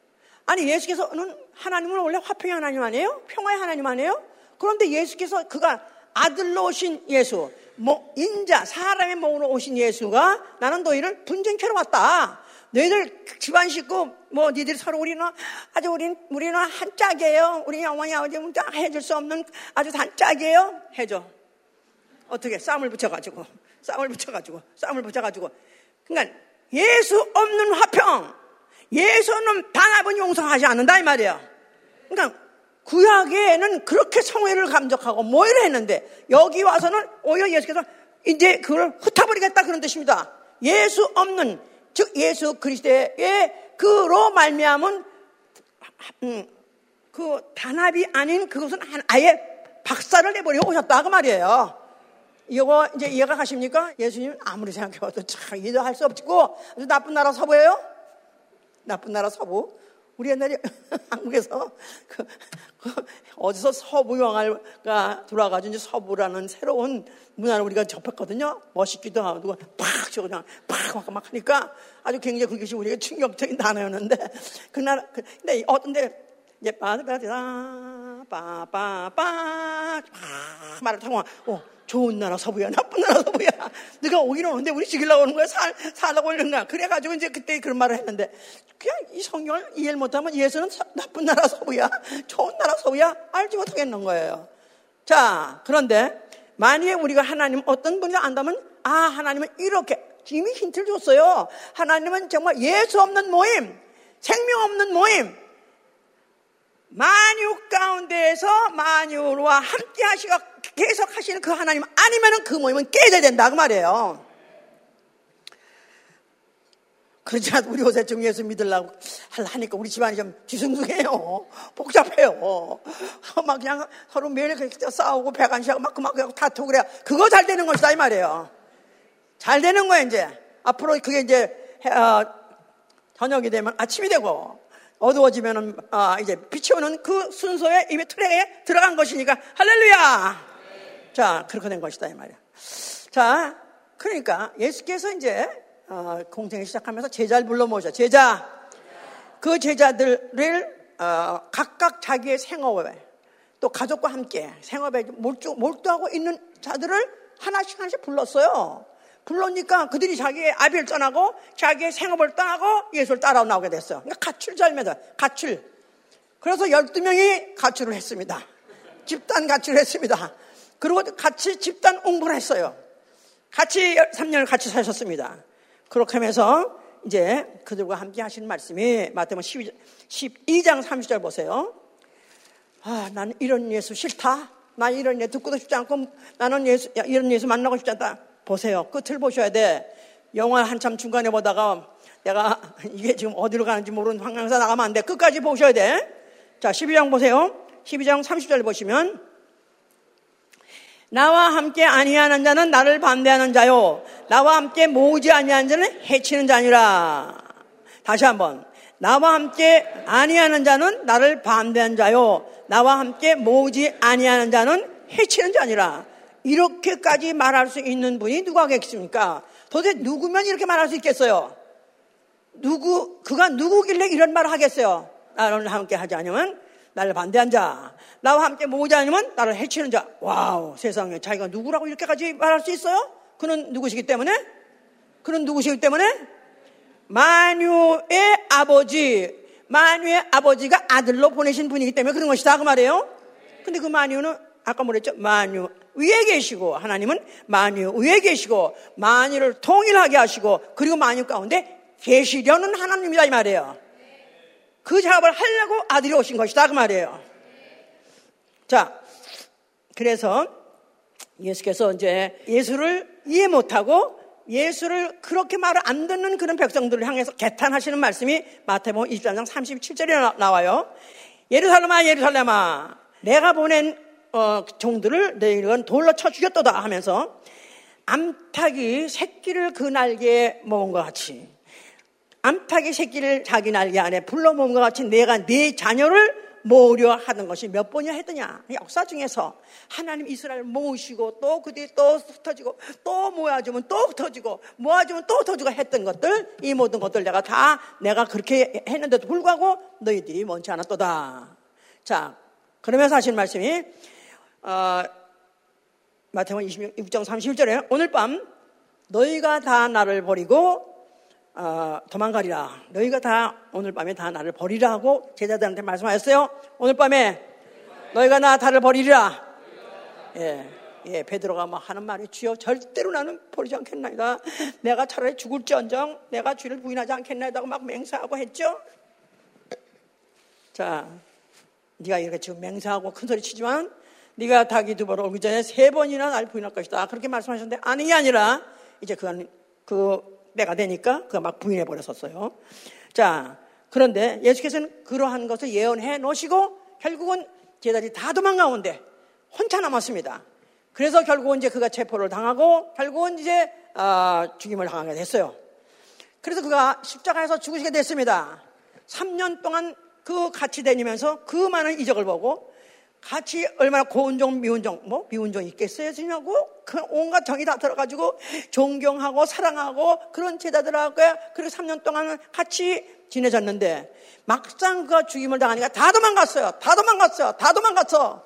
아니 예수께서는 하나님은 원래 화평의 하나님 아니에요? 평화의 하나님 아니에요? 그런데 예수께서 그가 아들로 오신 예수, 뭐 인자 사람의 몸으로 오신 예수가 나는 너희를 분쟁케로 왔다. 너희들 집안 식구 뭐 니들 서로 우리는 아주 우린 우리는 한 짝이에요. 우리 어머니 아버지 해줄 수 없는 아주 단 짝이에요. 해줘. 어떻게 싸움을 붙여가지고 싸움을 붙여가지고 싸움을 붙여가지고 그러니까 예수 없는 화평 예수는 단합은 용서하지 않는다 이 말이에요. 그러니까 구약에는 그렇게 성회를 감적하고 모여를 했는데 여기 와서는 오히려 예수께서 이제 그걸 흩어버리겠다 그런 뜻입니다. 예수 없는 즉 예수 그리스도의 그로 말미암은 음, 그 단합이 아닌 그것은 아예 박살을 내버리고 오셨다 그 말이에요. 이거 이제 이해가 가십니까? 예수님 아무리 생각해봐도 참 이해할 수 없고 아주 나쁜 나라 서부예요. 나쁜 나라 서부. 우리 옛날에 한국에서 그, 그 어디서 서부 영화가 이제 서부라는 새로운 문화를 우리가 접했거든요. 멋있기도 하고 팍저 그냥 팍막 막 하니까 아주 굉장히 그것이 우리에게 충격적인 단어였는데 그날 그, 근데 어떤데 이제 빠빠빠 빠빠빠 말을 타고 어 좋은 나라 서부야, 나쁜 나라 서부야. 네가 오기는 오는데 우리 죽이려고 오는 거야. 살, 살라고 오는 거야. 그래가지고 이제 그때 그런 말을 했는데 그냥 이 성경을 이해를 못하면 예수는 서, 나쁜 나라 서부야, 좋은 나라 서부야 알지 못하겠는 거예요. 자, 그런데 만약에 우리가 하나님 어떤 분이 안다면 아, 하나님은 이렇게 이미 힌트를 줬어요. 하나님은 정말 예수 없는 모임, 생명 없는 모임, 만유 가운데에서 만유와 함께 하시고 계속 하시는 그 하나님 아니면은 그 모임은 깨져야 된다 그 말이에요. 그렇지 않아도 우리 요새 좀 예수 믿으려고 하니까 우리 집안이 좀 뒤숭숭해요. 복잡해요. 막 그냥 서로 매일 그렇게 싸우고 배관시하고 막 그만 다투고 그래야 그거 잘 되는 것이다 이 말이에요. 잘 되는 거야 이제. 앞으로 그게 이제 어, 저녁이 되면 아침이 되고 어두워지면은 아, 이제 빛이 오는 그 순서에 이미 트랙에 들어간 것이니까 할렐루야. 자 그렇게 된 것이다 이 말이야. 자 그러니까 예수께서 이제 어, 공생을 시작하면서 제자를 불러 모셔. 제자 그 제자들을 어, 각각 자기의 생업에 또 가족과 함께 생업에 몰두, 몰두하고 있는 자들을 하나씩 하나씩 불렀어요. 불러니까 그들이 자기의 아비를 떠나고 자기의 생업을 떠나고 예수를 따라 나오게 됐어요. 그러니까 가출 절매다. 가출. 그래서 12명이 가출을 했습니다. 집단 가출을 했습니다. 그리고 같이 집단 옹분을 했어요. 같이 3년을 같이 사셨습니다. 그렇게 하면서 이제 그들과 함께 하시는 말씀이 마태복음 12, 12장 30절 보세요. 아, 나는 이런 예수 싫다. 나 이런 예수 듣고도 싶지 않고 나는 예수, 이런 예수 만나고 싶지 않다. 보세요. 끝을 보셔야 돼. 영화 한참 중간에 보다가 내가 이게 지금 어디로 가는지 모르는 방향사 나가면 안 돼. 끝까지 보셔야 돼. 자, 12장 보세요. 12장 30절 보시면 나와 함께 아니하는 자는 나를 반대하는 자요. 나와 함께 모으지 아니하는 자는 해치는 자니라. 다시 한번. 나와 함께 아니하는 자는 나를 반대하는 자요. 나와 함께 모으지 아니하는 자는 헤치는 자니라. 이렇게까지 말할 수 있는 분이 누가 계십니까? 도대체 누구면 이렇게 말할 수 있겠어요? 누구, 그가 누구길래 이런 말을 하겠어요? 나를 함께 하지 않으면 나를 반대한 자. 나와 함께 모으지 않으면 나를 헤치는 자. wow, 세상에 자기가 누구라고 이렇게까지 말할 수 있어요? 그는 누구시기 때문에? 그는 누구시기 때문에? 마뉴의 아버지, 마뉴의 아버지가 아들로 보내신 분이기 때문에 그런 것이다. 그 말이에요. 근데 그 마뉴는 아까 뭐랬죠? 만유 위에 계시고 하나님은 만유 위에 계시고 만유를 통일하게 하시고 그리고 만유 가운데 계시려는 하나님이다 이 말이에요. 그 작업을 하려고 아들이 오신 것이다 그 말이에요. 자, 그래서 예수께서 이제 예수를 이해 못하고 예수를 그렇게 말을 안 듣는 그런 백성들을 향해서 개탄하시는 말씀이 마태복음 23장 37절에 나와요. 예루살렘아 예루살렘아 내가 보낸 어, 종들을 너희는 돌로 쳐 죽였도다 하면서 암탉이 새끼를 그 날개에 모은 것 같이 암탉이 새끼를 자기 날개 안에 불러 모은 것 같이 내가 네 자녀를 모으려 하는 것이 몇 번이나 했더냐. 역사 중에서 하나님 이스라엘 모으시고 또 그들이 또 흩어지고 또 모아주면 또 흩어지고 모아주면 또 흩어지고 했던 것들 이 모든 것들 내가 다 내가 그렇게 했는데도 불구하고 너희들이 먼지 않았도다. 자, 그러면서 하신 말씀이 어, 마태복음 26장 31절에 오늘 밤 너희가 다 나를 버리고 어, 도망가리라. 너희가 다 오늘 밤에 다 나를 버리라 하고 제자들한테 말씀하셨어요. 오늘 밤에 너희가 나 다를 버리리라. 예, 예, 베드로가 막 하는 말이 주여 절대로 나는 버리지 않겠나이다. 내가 차라리 죽을지언정 내가 주를 부인하지 않겠나이다 막 맹세하고 했죠. 자, 네가 이렇게 지금 맹세하고 큰 소리 치지만 네가 닭이 두 번 오기 전에 세 번이나 날 부인할 것이다. 그렇게 말씀하셨는데 아니 게 아니라 이제 그건 그 때가 되니까 그가 막 부인해 버렸었어요. 자, 그런데 예수께서는 그러한 것을 예언해 놓으시고 결국은 제자들이 다 도망가온데 혼자 남았습니다. 그래서 결국은 이제 그가 체포를 당하고 결국은 이제 아, 죽임을 당하게 됐어요. 그래서 그가 십자가에서 죽으시게 됐습니다. 3년 동안 그 같이 다니면서 그 많은 이적을 보고 같이 얼마나 고운 종, 미운 종, 뭐 미운 종 있겠어요, 지냐고 그 온갖 정이 다 들어가지고 존경하고 사랑하고 그런 제자들하고 그리고 3년 동안 같이 지내졌는데 막상 그 죽임을 당하니까 다 도망갔어요. 다 도망갔어요. 다 도망갔어.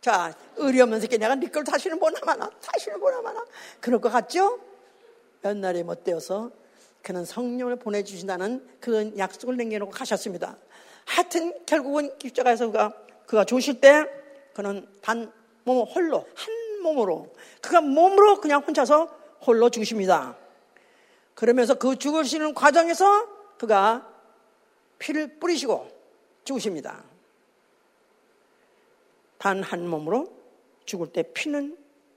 자, 의리 없는 새끼 내가 니걸 네 다시는 보나 마나, 다시는 보나 마나. 그럴 것 같죠? 몇 날이 못 되어서 그는 성령을 보내주신다는 그런 약속을 남겨놓고 가셨습니다. 하여튼 결국은 십자가에서 그가, 그가 죽으실 때 그는 단 몸 홀로, 한 몸으로, 그가 몸으로 그냥 혼자서 홀로 죽으십니다. 그러면서 그 죽으시는 과정에서 그가 피를 뿌리시고 죽으십니다. 단 한 몸으로 죽을 때 피는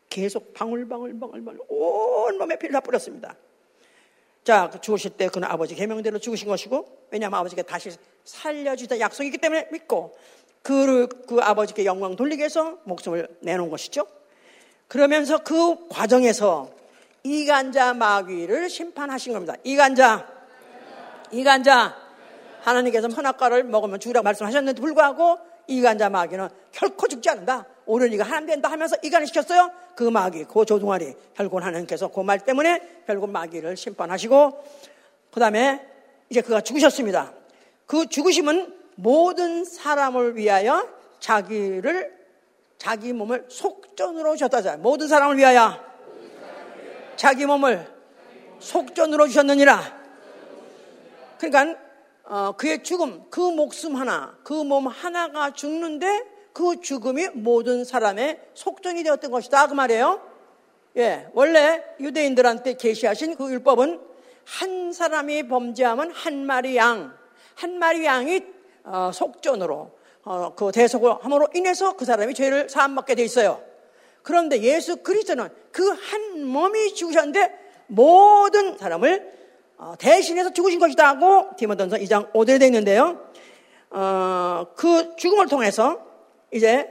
계속 방울방울방울방울 온 몸에 피를 다 뿌렸습니다. 자, 그 죽으실 때 그는 아버지 계명대로 죽으신 것이고, 왜냐하면 아버지가 다시 살려주다 약속이 있기 때문에 믿고, 그, 그 아버지께 영광 돌리기 위해서 목숨을 내놓은 것이죠. 그러면서 그 과정에서 이간자 마귀를 심판하신 겁니다. 이간자, 이간자, 하나님께서 선악과를 먹으면 죽으라고 말씀하셨는데 불구하고 이간자 마귀는 결코 죽지 않는다. 오늘 네가 하나님 된다 하면서 이간을 시켰어요. 그 마귀, 그 조종아리 결국 하나님께서 그 말 때문에 결국 마귀를 심판하시고 그 다음에 이제 그가 죽으셨습니다. 그 죽으심은 모든 사람을 위하여 자기를 자기 몸을 속전으로 주셨다자 모든 사람을 위하여 자기 몸을 속전으로 주셨느니라. 그러니까 어, 그의 죽음, 그 목숨 하나, 그 몸 하나가 죽는데 그 죽음이 모든 사람의 속전이 되었던 것이다. 그 말이에요. 예, 원래 유대인들한테 계시하신 그 율법은 한 사람이 범죄하면 한 마리 양, 한 마리 양이 어, 속전으로 어, 그 대속을 함으로 인해서 그 사람이 죄를 사함받게 돼 있어요. 그런데 예수 그리스도는 그 한 몸이 죽으셨는데 모든 사람을 어, 대신해서 죽으신 것이다 하고 디모전서 2장 5절에 되어 있는데요. 어, 그 죽음을 통해서 이제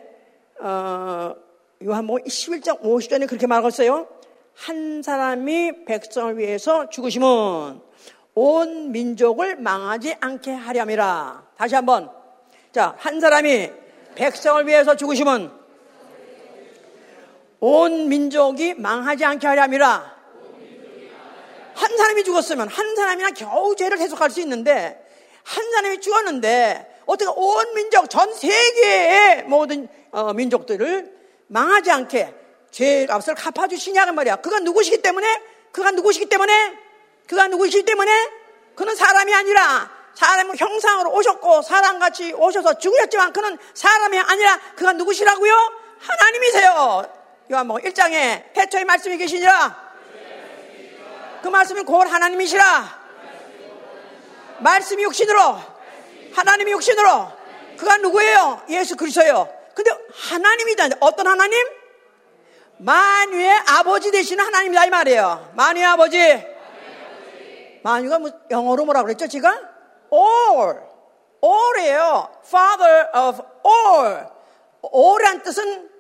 어, 요한복음 11장 50절에 그렇게 말하고 있어요. 한 사람이 백성을 위해서 죽으심은 온 민족을 망하지 않게 하렴이라. 다시 한번. 자, 한 사람이 백성을 위해서 죽으심은 온 민족이 망하지 않게 하렴이라. 한 사람이 죽었으면 한 사람이나 겨우 죄를 해석할 수 있는데 한 사람이 죽었는데 어떻게 온 민족 전 세계의 모든 어, 민족들을 망하지 않게 죄 값을 갚아주시냐는 말이야. 그가 누구시기 때문에 그가 누구시기 때문에 그가 누구시기 때문에 그는 사람이 아니라 사람의 형상으로 오셨고 사람같이 오셔서 죽으셨지만 그는 사람이 아니라 그가 누구시라고요? 하나님이세요. 요한복음 1장에 태초의 말씀이 계시니라 그 말씀이 곧 하나님이시라. 말씀이 육신으로, 하나님이 육신으로. 그가 누구예요? 예수 그리스도예요. 근데 하나님이다. 어떤 하나님? 만유의 아버지 되시는 하나님이다 이 말이에요. 만유의 아버지. 만유가 뭐 영어로 뭐라 그랬죠, 지금? All. all이에요. father of all. all이란 뜻은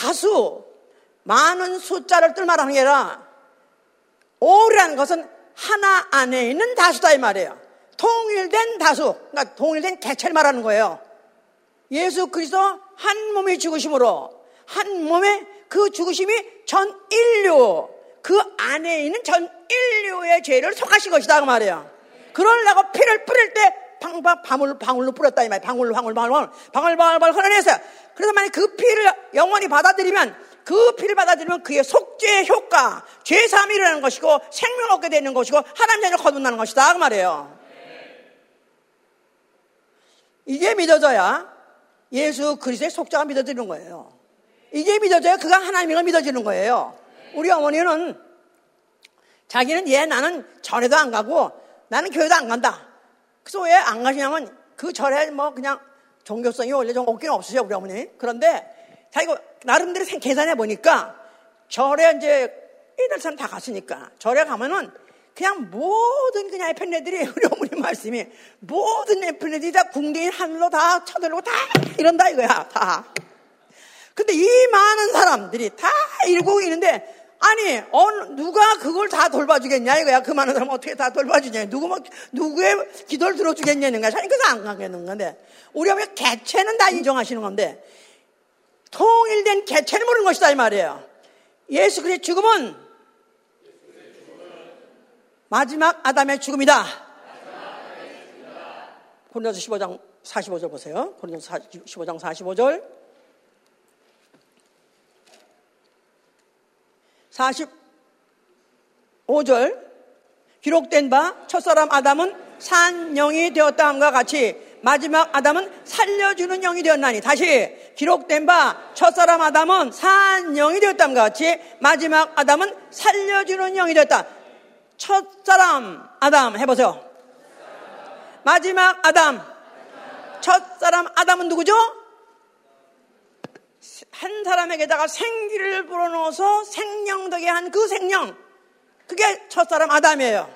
다수, 많은 숫자를 뜻말하는 게 아니라 오라는 것은 하나 안에 있는 다수다 이 말이에요. 통일된 다수, 그러니까 통일된 개체를 말하는 거예요. 예수 그리스도 한 몸이 죽으심으로 한 몸에 그 죽으심이 전 인류 그 안에 있는 전 인류의 죄를 속하신 것이다 그 말이에요. 그러려고 피를 뿌릴 때 방방 방울 방울로 뿌렸다 이 말이에요. 방울 방울 방울 방울 방울 방울 방울 흘러내어요. 그래서 만약 그 피를 영원히 받아들이면 그 피를 받아들이면 그의 속죄의 효과, 죄 사함이 일어나는 것이고 생명 얻게 되는 것이고 하나님 자녀 거듭나는 것이다 그 말이에요. 이게 믿어져야 예수 그리스도의 속죄가 믿어지는 거예요. 이게 믿어져야 그가 하나님을 믿어지는 거예요. 우리 어머니는 자기는 얘 나는 절에도 안 가고 나는 교회도 안 간다. 그래서 왜 안 가시냐면 그 절에 뭐 그냥 종교성이 원래 좀 없긴 없으셔 우리 어머니. 그런데 자기가 나름대로 계산해 보니까 절에 이제 이들 다 갔으니까 절에 가면은 그냥 모든 그냥 에펜네들이 우리 어머니 말씀이 모든 에펜네들이 다 궁대인 하늘로 다 쳐들고 다 이런다 이거야 다. 근데 이 많은 사람들이 다 읽고 있는데 아니, 어느, 누가 그걸 다 돌봐주겠냐, 이거야. 그 많은 사람 어떻게 다 돌봐주냐. 누구, 뭐, 누구의 기도를 들어주겠냐는 거야. 그래서 안 가겠는 건데. 우리가 왜 개체는 다 인정하시는 건데, 통일된 개체는 모르는 것이다, 이 말이에요. 예수 그리스도의 죽음은 마지막 아담의 죽음이다. 고린도서 15장 45절 보세요. 고린도서 15장 45절. 45절. 기록된 바 첫사람 아담은 산 영이 되었다 함과 같이 마지막 아담은 살려주는 영이 되었나니 다시 기록된 바 첫사람 아담은 산 영이 되었다 함과 같이 마지막 아담은 살려주는 영이 되었다. 첫사람 아담 해보세요. 마지막 아담. 첫사람 아담은 누구죠? 한 사람에게다가 생기를 불어넣어서 생명 되게 한 그 생명. 그게 첫사람 아담이에요.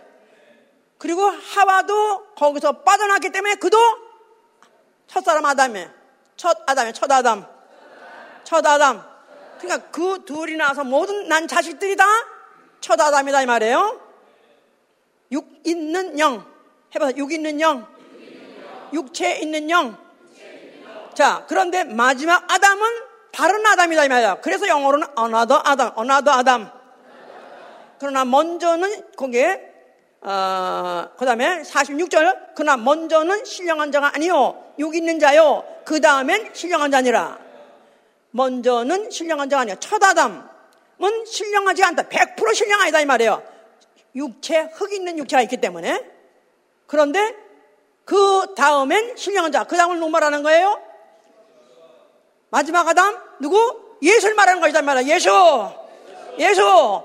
그리고 하와도 거기서 빠져나왔기 때문에 그도 첫사람 아담이에요. 첫 아담이에요. 첫 아담. 첫 아담. 그러니까 그 둘이 나와서 모든 난 자식들이 다 첫 아담이다 이 말이에요. 육 있는 영. 해봐서 육 있는 영. 육체 있는 영. 자, 그런데 마지막 아담은 다른 아담이다 이 말이야. 그래서 영어로는 another 아담, another 아담. 그러나 먼저는 거기에 어, 그 다음에 46절 그러나 먼저는 신령한 자가 아니요 육 있는 자요 그 다음엔 신령한 자니라 먼저는 신령한 자가 아니야 첫 아담은 신령하지 않다 100% 신령하다 이 말이에요 육체 흙 있는 육체가 있기 때문에 그런데 그 다음엔 신령한 자. 그 다음을 누구 말하는 거예요? 마지막 아담? 누구? 예수를 말하는 것이다 말이야. 예수! 예수!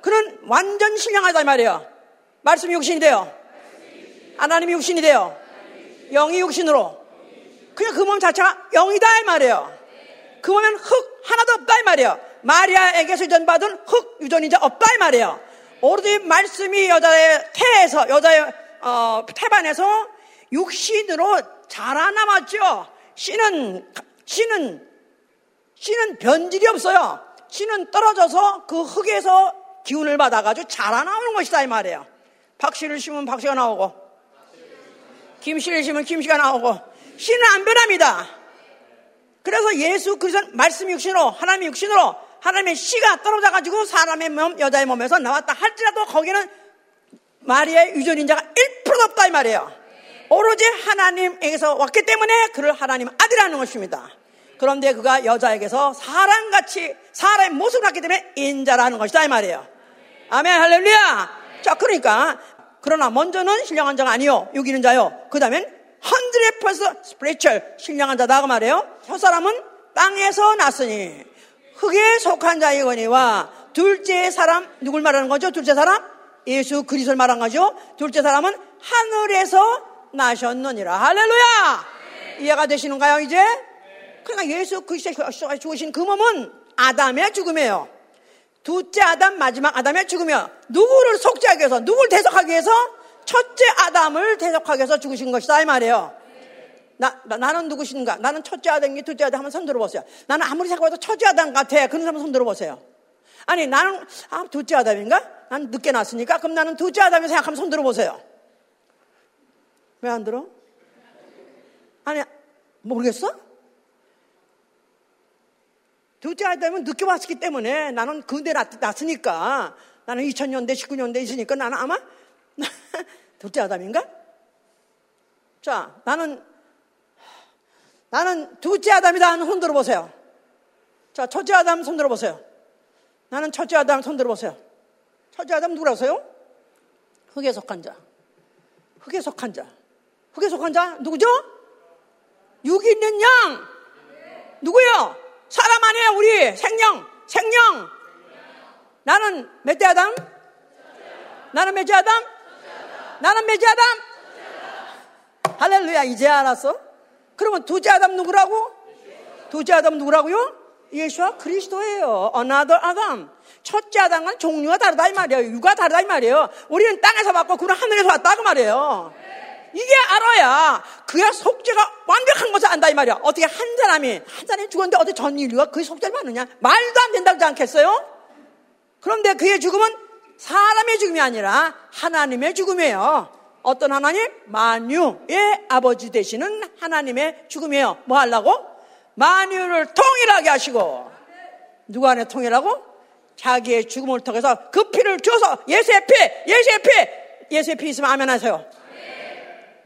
그는 완전 신령하다 말이에요. 말씀이 육신이 돼요. 하나님이 육신이 돼요. 영이 육신으로. 그냥 그 몸 자체가 영이다 이 말이에요. 그 몸엔 흙 하나도 없다 이 말이에요. 마리아에게서 유전받은 흙 유전이자 없다 이 말이에요. 오로지 말씀이 여자의 태에서 여자의 어, 태반에서 육신으로 자라나왔죠. 씨는 씨는 씨는 변질이 없어요. 씨는 떨어져서 그 흙에서 기운을 받아가지고 자라나오는 것이다 이 말이에요. 박씨를 심으면 박씨가 나오고 김씨를 심으면 김씨가 나오고 씨는 안 변합니다. 그래서 예수 그리스도 말씀 육신으로 하나님의 육신으로 하나님의 씨가 떨어져 가지고 사람의 몸 여자의 몸에서 나왔다 할지라도 거기는 마리아의 유전 인자가 1%도 없다 이 말이에요. 오로지 하나님에게서 왔기 때문에 그를 하나님 아들이라는 것입니다. 그런데 그가 여자에게서 사람같이 사람의 모습을 갖기 때문에 인자라는 것이다 이 말이에요. 아멘 할렐루야. 자 그러니까 그러나 먼저는 신령한 자가 아니요 여기는 자요. 그 다음엔 헌드레 퍼서 스프리철 신령한 자다 그 말이에요. 저 사람은 땅에서 났으니 흙에 속한 자이거니와 둘째 사람 누굴 말하는 거죠? 둘째 사람 예수 그리스도를 말한 거죠. 둘째 사람은 하늘에서 나셨느니라. 할렐루야! 네. 이해가 되시는가요, 이제? 네. 그러니까 예수 그리스도가 죽으신 그 몸은 아담의 죽음이에요. 둘째 아담, 마지막 아담의 죽음이요. 누구를 속죄하기 위해서, 누구를 대속하기 위해서? 첫째 아담을 대속하기 위해서 죽으신 것이다, 이 말이에요. 나, 나, 는 누구신가? 나는 첫째 아담이 둘째 아담 한번 손 들어보세요. 나는 아무리 생각해도 첫째 아담 같아. 그런 사람 손 들어보세요. 아니, 나는, 아, 둘째 아담인가? 난 늦게 났으니까? 그럼 나는 둘째 아담이 생각하면 손 들어보세요. 왜 안 들어? 아니, 모르겠어? 둘째 아이면 늦게 왔기 때문에 나는 근대 났, 으니까 나는 2000년대, 19년대 있으니까 나는 아마 둘째 아담인가? 자, 나는 나는 둘째 아담이다 하는 손 들어보세요. 자, 첫째 아담 손 들어보세요. 나는 첫째 아담 손 들어보세요. 첫째 아담 누구라서요? 흙에 속한 자. 흙에 속한 자. 흙에 속한 자 누구죠? 육 있는 영. 누구요? 사람 아니에요, 우리. 생명. 생명. 나는 몇대 아담? 나는 몇째 아담? 나는 몇째 아담? 할렐루야, 이제 알았어? 그러면 두째 아담 누구라고? 두째 아담 누구라고요? 예수와 그리스도예요. Another 아담. 첫째 아담은 종류가 다르다 이 말이에요. 유가 다르다 이 말이에요. 우리는 땅에서 왔고 그는 하늘에서 왔다 그 말이에요. 이게 알아야 그야 속죄가 완벽한 것을 안다 이 말이야. 어떻게 한 사람이 한 사람이 죽었는데 어떻게 전 인류가 그 속죄를 받느냐? 말도 안 된다고 하지 않겠어요? 그런데 그의 죽음은 사람의 죽음이 아니라 하나님의 죽음이에요. 어떤 하나님? 만유의 아버지 되시는 하나님의 죽음이에요. 뭐 하려고? 만유를 통일하게 하시고 누구 안에 통일하고? 자기의 죽음을 통해서 그 피를 줘서 예수의 피, 예수의 피, 예수의 피 있으면 아멘 하세요.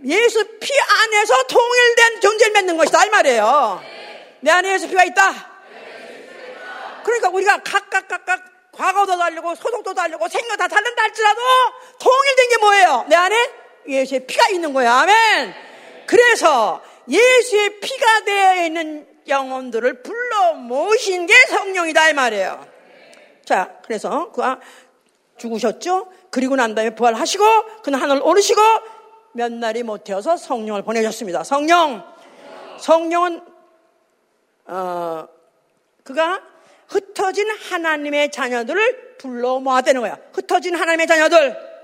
예수 피 안에서 통일된 존재를 맺는 것이다 이 말이에요. 내 안에 예수 피가 있다. 그러니까 우리가 각각 각각 과거도 달리고 소속도 달리고 생각 다 다른다 할지라도 통일된 게 뭐예요? 내 안에 예수의 피가 있는 거야. 아멘. 그래서 예수의 피가 되어 있는 영혼들을 불러 모신 게 성령이다 이 말이에요. 자, 그래서 그가 죽으셨죠. 그리고 난 다음에 부활하시고 그는 하늘 오르시고 몇 날이 못 되어서 성령을 보내셨습니다. 성령, 성령은 어, 그가 흩어진 하나님의 자녀들을 불러 모아대는 거야. 흩어진 하나님의 자녀들.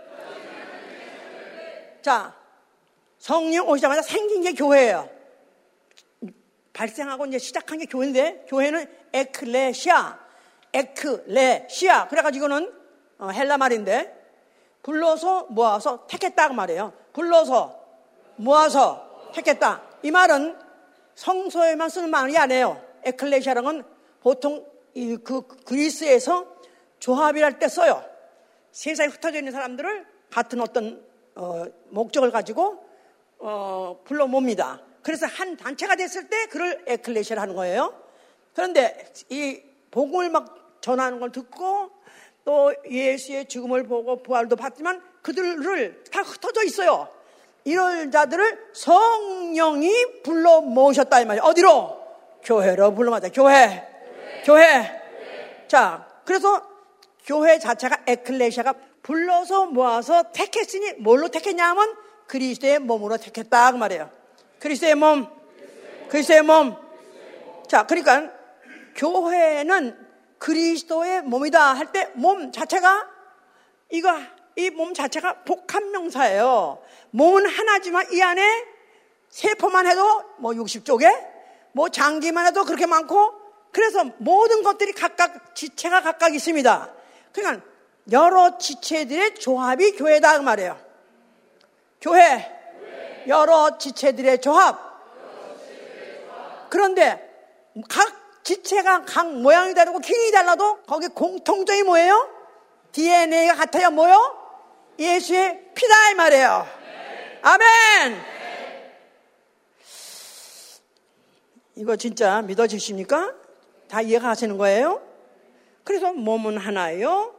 자, 성령 오시자마자 생긴 게 교회예요. 발생하고 이제 시작한 게 교회인데 교회는 에클레시아, 에클레시아. 그래가지고는 어, 헬라 말인데 불러서 모아서 택했다 그 말이에요. 불러서 모아서 택했다. 이 말은 성소에만 쓰는 말이 아니에요. 에클레시아라는 건 보통 그 그리스에서 조합이랄 때 써요. 세상에 흩어져 있는 사람들을 같은 어떤 어, 목적을 가지고 어, 불러 몹니다. 그래서 한 단체가 됐을 때 그를 에클레시아를 하는 거예요. 그런데 이 복음을 막 전하는 걸 듣고 또 예수의 죽음을 보고 부활도 봤지만 그들을 다 흩어져 있어요. 이럴 자들을 성령이 불러 모으셨다 이 말이에요. 어디로? 교회로 불러 모았다. 교회. 교회. 교회. 자, 그래서 교회 자체가 에클레시아가 불러서 모아서 택했으니 뭘로 택했냐 하면 그리스도의 몸으로 택했다 그 말이에요. 그리스도의 몸. 그리스도의 몸. 자, 그러니까 교회는 그리스도의 몸이다 할 때 몸 자체가 이거 이 몸 자체가 복합 명사예요. 몸은 하나지만 이 안에 세포만 해도 뭐 60쪽에 뭐 장기만 해도 그렇게 많고 그래서 모든 것들이 각각 지체가 각각 있습니다. 그러니까 여러 지체들의 조합이 교회다 그 말이에요. 교회 여러 지체들의 조합. 그런데 각 지체가 각 모양이 다르고 기능이 달라도 거기 공통점이 뭐예요? DNA가 같아요. 뭐요? 예수의 피다 이 말이에요. 아멘. 이거 진짜 믿어지십니까? 다 이해가 하시는 거예요? 그래서 몸은 하나예요.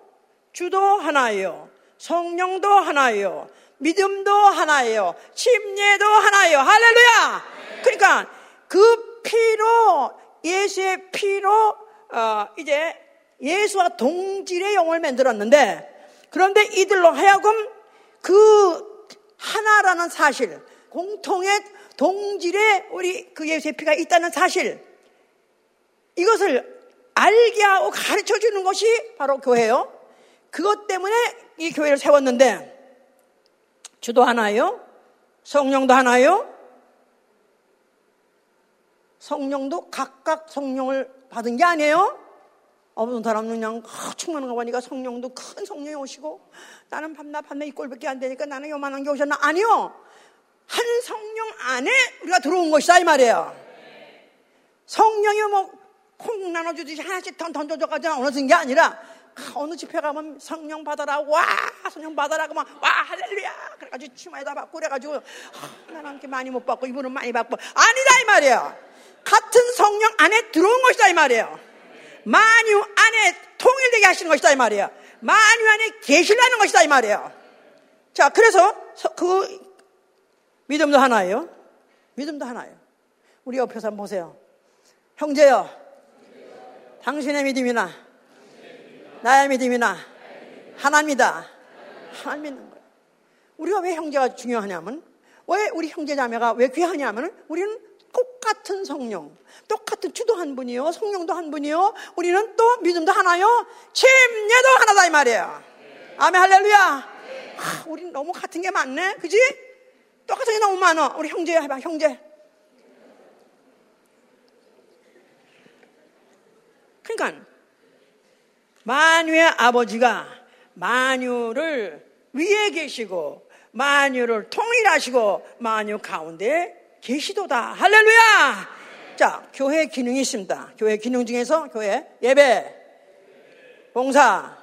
주도 하나예요. 성령도 하나예요. 믿음도 하나예요. 침례도 하나예요. 할렐루야! 그러니까 그 피로, 예수의 피로, 어, 이제 예수와 동질의 영을 만들었는데, 그런데 이들로 하여금 그 하나라는 사실, 공통의 동질의 우리 그 예수의 피가 있다는 사실, 이것을 알게 하고 가르쳐 주는 것이 바로 교회예요. 그것 때문에 이 교회를 세웠는데, 주도 하나요? 성령도 하나요? 성령도 각각 성령을 받은 게 아니에요? 어떤 사람은 그냥 충만한 거 보니까 성령도 큰 성령이 오시고 나는 밤낮 밤낮 이 꼴밖에 안 되니까 나는 요만한 게 오셨나? 아니요. 한 성령 안에 우리가 들어온 것이다 이 말이에요. 성령이 뭐 콩 나눠주듯이 하나씩 던져줘가지고 어느 게 아니라 어느 집회 가면 성령 받아라 와 성령 받아라 그만 와 할렐루야 그래가지고 치마에다 받고 그래가지고 아, 나는 이렇게 많이 못 받고 이분은 많이 받고 아니다 이 말이야 같은 성령 안에 들어온 것이다 이 말이에요 만유 안에 통일되게 하시는 것이다 이 말이에요. 만유 안에 계시라는 것이다 이 말이에요. 자 그래서 그 믿음도 하나예요? 믿음도 하나예요. 우리 옆에서 한번 보세요. 형제요 당신의 믿음이나 나의 믿음이나 하나입니다. 하나님 믿는 거예요. 우리가 왜 형제가 중요하냐면 왜 우리 형제 자매가 왜 귀하냐면 우리는 똑같은 성령, 똑같은 주도 한 분이요, 성령도 한 분이요, 우리는 또 믿음도 하나요, 침례도 하나다 이 말이에요. 아멘 할렐루야. 아, 우리 너무 같은 게 많네, 그지? 똑같은 게 너무 많아. 우리 형제 해봐, 형제. 그러니까 만유의 아버지가 만유를 위에 계시고 만유를 통일하시고 만유 가운데 계시도다. 할렐루야! 자, 교회 기능이 있습니다. 교회 기능 중에서 교회 예배, 봉사,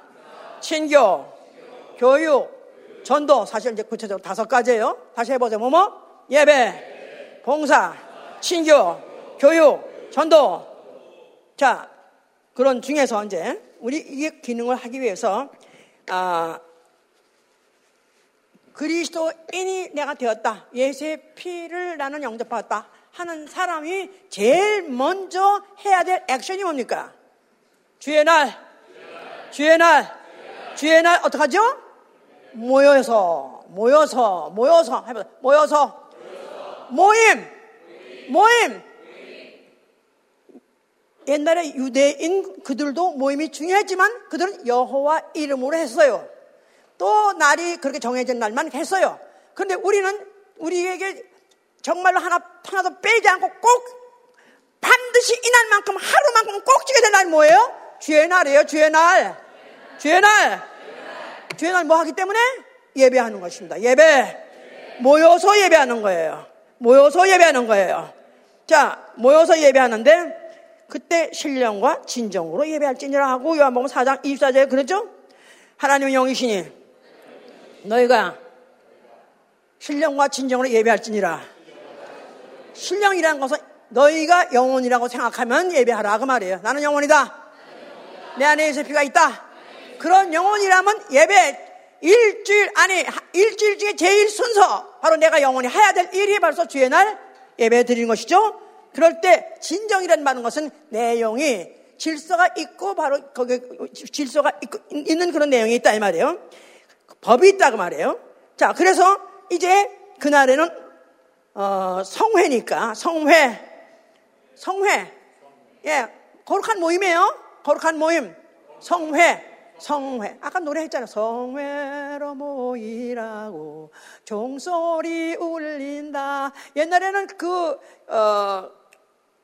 친교, 교육, 전도 사실 이제 구체적으로 다섯 가지예요. 다시 해보세요. 뭐뭐? 예배, 봉사, 친교, 교육, 전도. 자, 그런 중에서 이제 우리 이 기능을 하기 위해서 아, 그리스도인이 내가 되었다. 예수의 피를 나는 영접받았다. 하는 사람이 제일 먼저 해야 될 액션이 뭡니까? 주의 날, 주의 날, 주의 날 어떡하죠? 모여서, 모여서, 모여서, 해봐 모여서, 모임, 모임. 옛날에 유대인 그들도 모임이 중요했지만 그들은 여호와 이름으로 했어요. 또 날이 그렇게 정해진 날만 했어요. 그런데 우리는 우리에게 정말로 하나, 하나도 빼지 않고 꼭 반드시 이날만큼 하루만큼 꼭 지게 된날 뭐예요? 주의 날이에요, 주의 날. 주의 날. 주의 날 뭐 하기 때문에? 예배하는 것입니다. 예배. 모여서 예배하는 거예요. 모여서 예배하는 거예요. 자, 모여서 예배하는데 그때 신령과 진정으로 예배할지니라 하고 요한복음 4장 24절에 그러죠? 하나님의 영이시니 너희가 신령과 진정으로 예배할지니라. 신령이라는 것은 너희가 영혼이라고 생각하면 예배하라 그 말이에요. 나는 영혼이다. 내 안에 예수의 피가 있다. 그런 영혼이라면 예배 일주일 아니 일주일 중에 제일 순서 바로 내가 영혼이 해야 될 일이 벌써 주의 날 예배 드리는 것이죠. 그럴 때 진정이라는 말은 것은 내용이 질서가 있고 바로 거기 질서가 있고, 있는 그런 내용이 있다 이 말이에요. 법이 있다고 말이에요. 자, 그래서 이제 그날에는 어, 성회니까 성회, 성회, 예, 거룩한 모임이에요. 거룩한 모임, 성회, 성회. 아까 노래했잖아요. 성회로 모이라고 종소리 울린다. 옛날에는 그 어,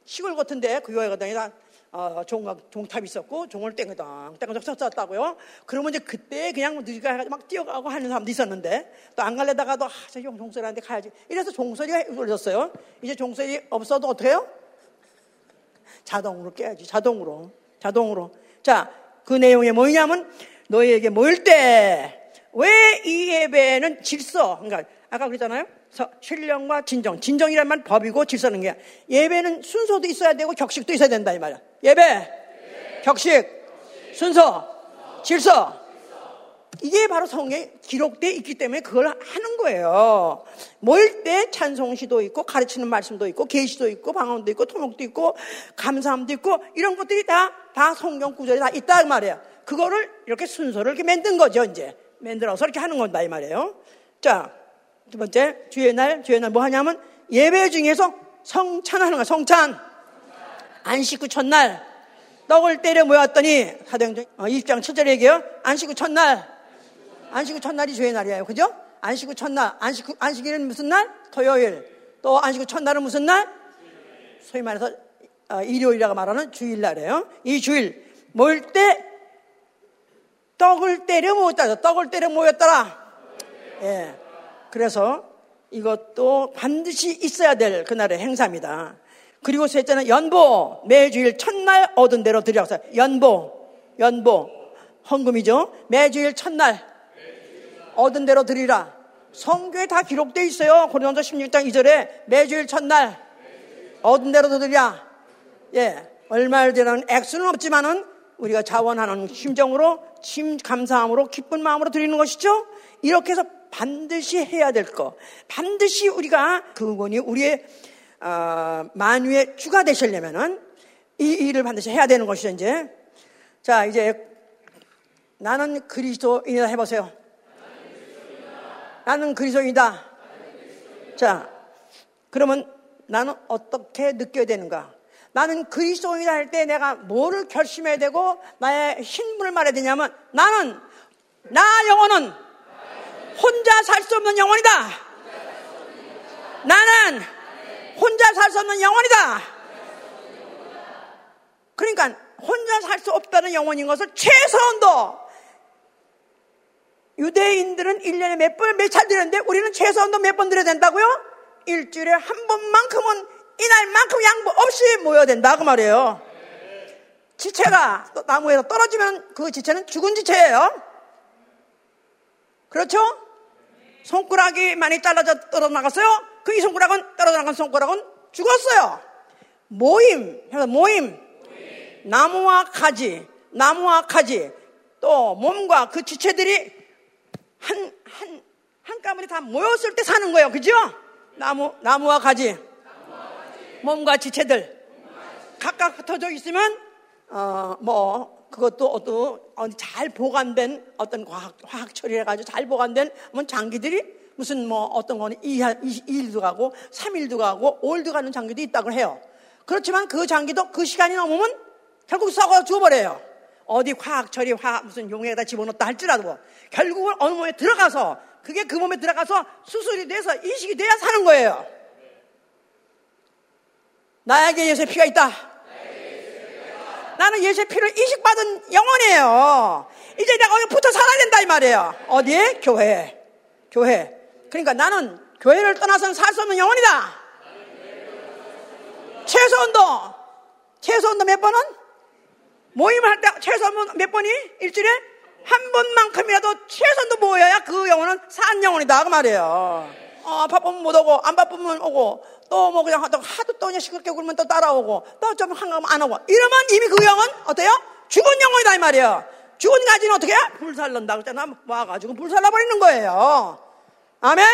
시골 같은데 그 교회 가다니다 어, 종, 종탑이 있었고 종을 땡그당 땡그당 쳤었다고요. 그러면 이제 그때 그냥 누가 막 뛰어가고 하는 사람도 있었는데 또 안 갈래다가도 아, 저 종소리한테 가야지. 이래서 종소리가 울렸어요. 이제 종소리 없어도 해요? 자동으로 깨야지. 자동으로. 자동으로. 자, 그 내용이 뭐냐면 너희에게 모일 때 왜 이 예배는 질서, 그러니까 아까 그랬잖아요. 신령과 진정. 진정이란 말 법이고 질서는 게 예배는 순서도 있어야 되고 격식도 있어야 된다 이 말이야. 예배, 격식, 순서, 질서. 이게 바로 성경에 기록되어 있기 때문에 그걸 하는 거예요. 모일 때 찬송시도 있고 가르치는 말씀도 있고 계시도 있고 방언도 있고 토목도 있고 감사함도 있고 이런 것들이 다 다 성경 구절에 다 있다 그 말이에요. 그거를 이렇게 순서를 이렇게 만든 거죠 이제 만들어서 이렇게 하는 건다 이 말이에요. 자, 두 번째, 주의 날, 주의 날 뭐 하냐면 예배 중에서 성찬하는 거야, 성찬. 안식 후 첫날, 떡을 때려 모였더니, 사도행전 20장 7절에 얘기해요. 안식 후 첫날. 안식 후 첫날이 주의 날이에요. 그죠? 안식 후 첫날. 안식 후, 안식일은 무슨 날? 토요일. 또 안식 후 첫날은 무슨 날? 소위 말해서 어, 일요일이라고 말하는 주일날이에요. 이 주일 모일 때 떡을 때려 모였다. 떡을 때려 모였더라. 예. 그래서 이것도 반드시 있어야 될 그날의 행사입니다. 그리고 셋째는 연보, 매주일 첫날 얻은 대로 드려서 연보, 연보, 헌금이죠. 매주일 첫날 얻은 대로 드리라. 성교에 다 기록되어 있어요. 고린도서 16장 2절에 매주일 첫날 얻은 대로 드리라. 예, 얼마를 드리는 액수는 없지만은 우리가 자원하는 심정으로, 심 감사함으로, 기쁜 마음으로 드리는 것이죠. 이렇게 해서 반드시 해야 될 거, 반드시 우리가 그분이 우리의 어, 만유의 주가 되시려면은 이 일을 반드시 해야 되는 것이죠. 이제 자 이제 나는 그리스도인이다 해보세요. 나는 그리스도인이다. 자 그러면 나는 어떻게 느껴야 되는가? 나는 그리스도인이다 할 때 내가 뭐를 결심해야 되고 나의 신분을 말해야 되냐면 나는 나 영혼은 혼자 살 수 없는 영혼이다. 나는 혼자 살 수 없는 영혼이다. 그러니까 혼자 살 수 없다는 영혼인 것을 최소한도 유대인들은 1년에 몇 번, 몇 차례 드렸는데 우리는 최소한도 몇 번 드려야 된다고요? 일주일에 한 번만큼은 이날만큼 양보 없이 모여야 된다 그 말이에요. 지체가 나무에서 떨어지면 그 지체는 죽은 지체예요. 그렇죠? 손가락이 많이 잘라져 떨어져 나갔어요. 그 이 손가락은 떨어져 나간 손가락은 죽었어요. 모임, 모임, 나무와 가지, 나무와 가지, 또 몸과 그 지체들이 한, 한, 한 가문이 다 모였을 때 사는 거예요. 그죠? 나무, 나무와 가지, 몸과 지체들. 각각 흩어져 있으면, 어, 뭐, 그것도 어떤, 잘 보관된 어떤 과학, 화학 처리해가지고 잘 보관된 뭐 장기들이 무슨 뭐 어떤 거는 2, 2일도 가고 3일도 가고 5일도 가는 장기도 있다고 해요. 그렇지만 그 장기도 그 시간이 넘으면 결국 썩어 죽어버려요. 어디 화학 처리, 화학 무슨 용에다 집어넣었다 할지라도 결국은 어느 몸에 들어가서 그게 그 몸에 들어가서 수술이 돼서 이식이 돼야 사는 거예요. 나에게 예수의 피가 있다. 나는 예수의 피를 이식받은 영혼이에요. 이제 내가 어디 붙어 살아야 된다 이 말이에요. 어디에? 교회. 교회. 그러니까 나는 교회를 떠나서는 살수 없는 영혼이다. 최소한도, 최소한도 몇 번은? 모임을 할때 최소한 몇 번이? 일주일에? 한 번만큼이라도 최소한도 모여야 그 영혼은 산 영혼이다. 그 말이에요. 어, 바쁘면 못 오고, 안 바쁘면 오고, 또 뭐 그냥 하도, 하도 또 그냥 시끄럽게 굴면 또 따라오고, 또 좀 한가면 안 오고. 이러면 이미 그 영혼, 어때요? 죽은 영혼이다. 이 말이에요. 죽은 가지는 어떻게 해? 불살 난다고 했잖아. 와가지고 불살 나버리는 거예요. 아멘!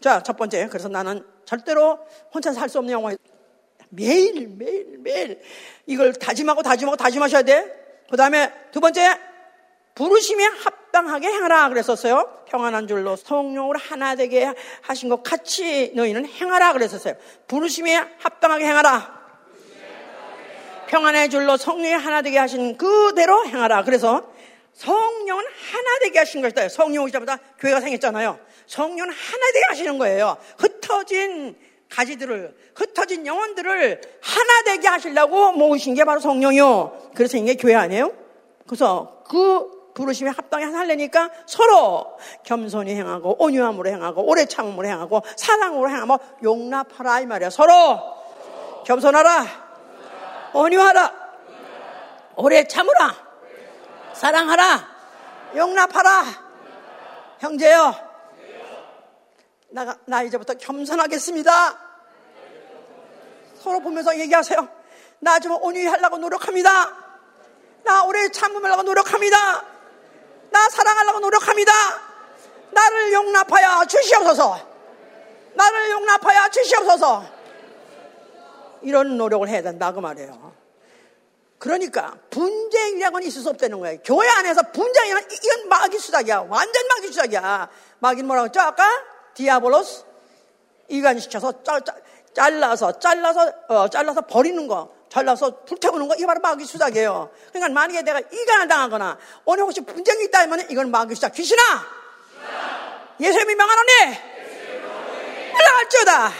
자, 첫 번째. 그래서 나는 절대로 혼자 살 수 없는 영혼이 매일, 매일, 매일 이걸 다짐하고 다짐하고 다짐하셔야 돼. 그 다음에 두 번째, 부르심에 합당하게 행하라 그랬었어요. 평안한 줄로 성령으로 하나 되게 하신 것 같이 너희는 행하라 그랬었어요. 부르심에 합당하게 행하라. 평안의 줄로 성령이 하나 되게 하신 그대로 행하라. 그래서 성령은 하나 되게 하신 것이다. 성령 오자마자 교회가 생겼잖아요. 성령은 하나 되게 하시는 거예요. 흩어진 가지들을, 흩어진 영혼들을 하나 되게 하시려고 모으신 게 바로 성령이요. 그래서 이게 교회 아니에요? 그래서 그 부르심에 합당히 하려니까 서로 겸손히 행하고 온유함으로 행하고 오래 참음으로 행하고 사랑으로 행하고 용납하라 이 말이야. 서로 겸손하라. 온유하라. 오래 참으라. 사랑하라. 용납하라. 형제여. 나, 나 이제부터 겸손하겠습니다. 서로 보면서 얘기하세요. 나 좀 온유히 하려고 노력합니다. 나 오래 참으려고 노력합니다. 나 사랑하려고 노력합니다. 나를 용납하여 주시옵소서. 나를 용납하여 주시옵소서. 이런 노력을 해야 된다 그 말이에요. 그러니까 분쟁이라고는 있을 수 없다는 거예요. 교회 안에서 분쟁이란 이건 마귀 수작이야. 완전 마귀 수작이야. 마귀는 뭐라고 했죠? 아까 디아볼로스 이간시켜서 짤, 짤, 잘라서 잘라서 어, 잘라서 버리는 거, 잘라서 불태우는 거, 이게 바로 마귀 수작이에요. 그러니까 만약에 내가 이간을 당하거나 오늘 혹시 분쟁이 있다 면 이건 마귀 수작. 귀신아, 예수님이 명하노니 올라갈지어다.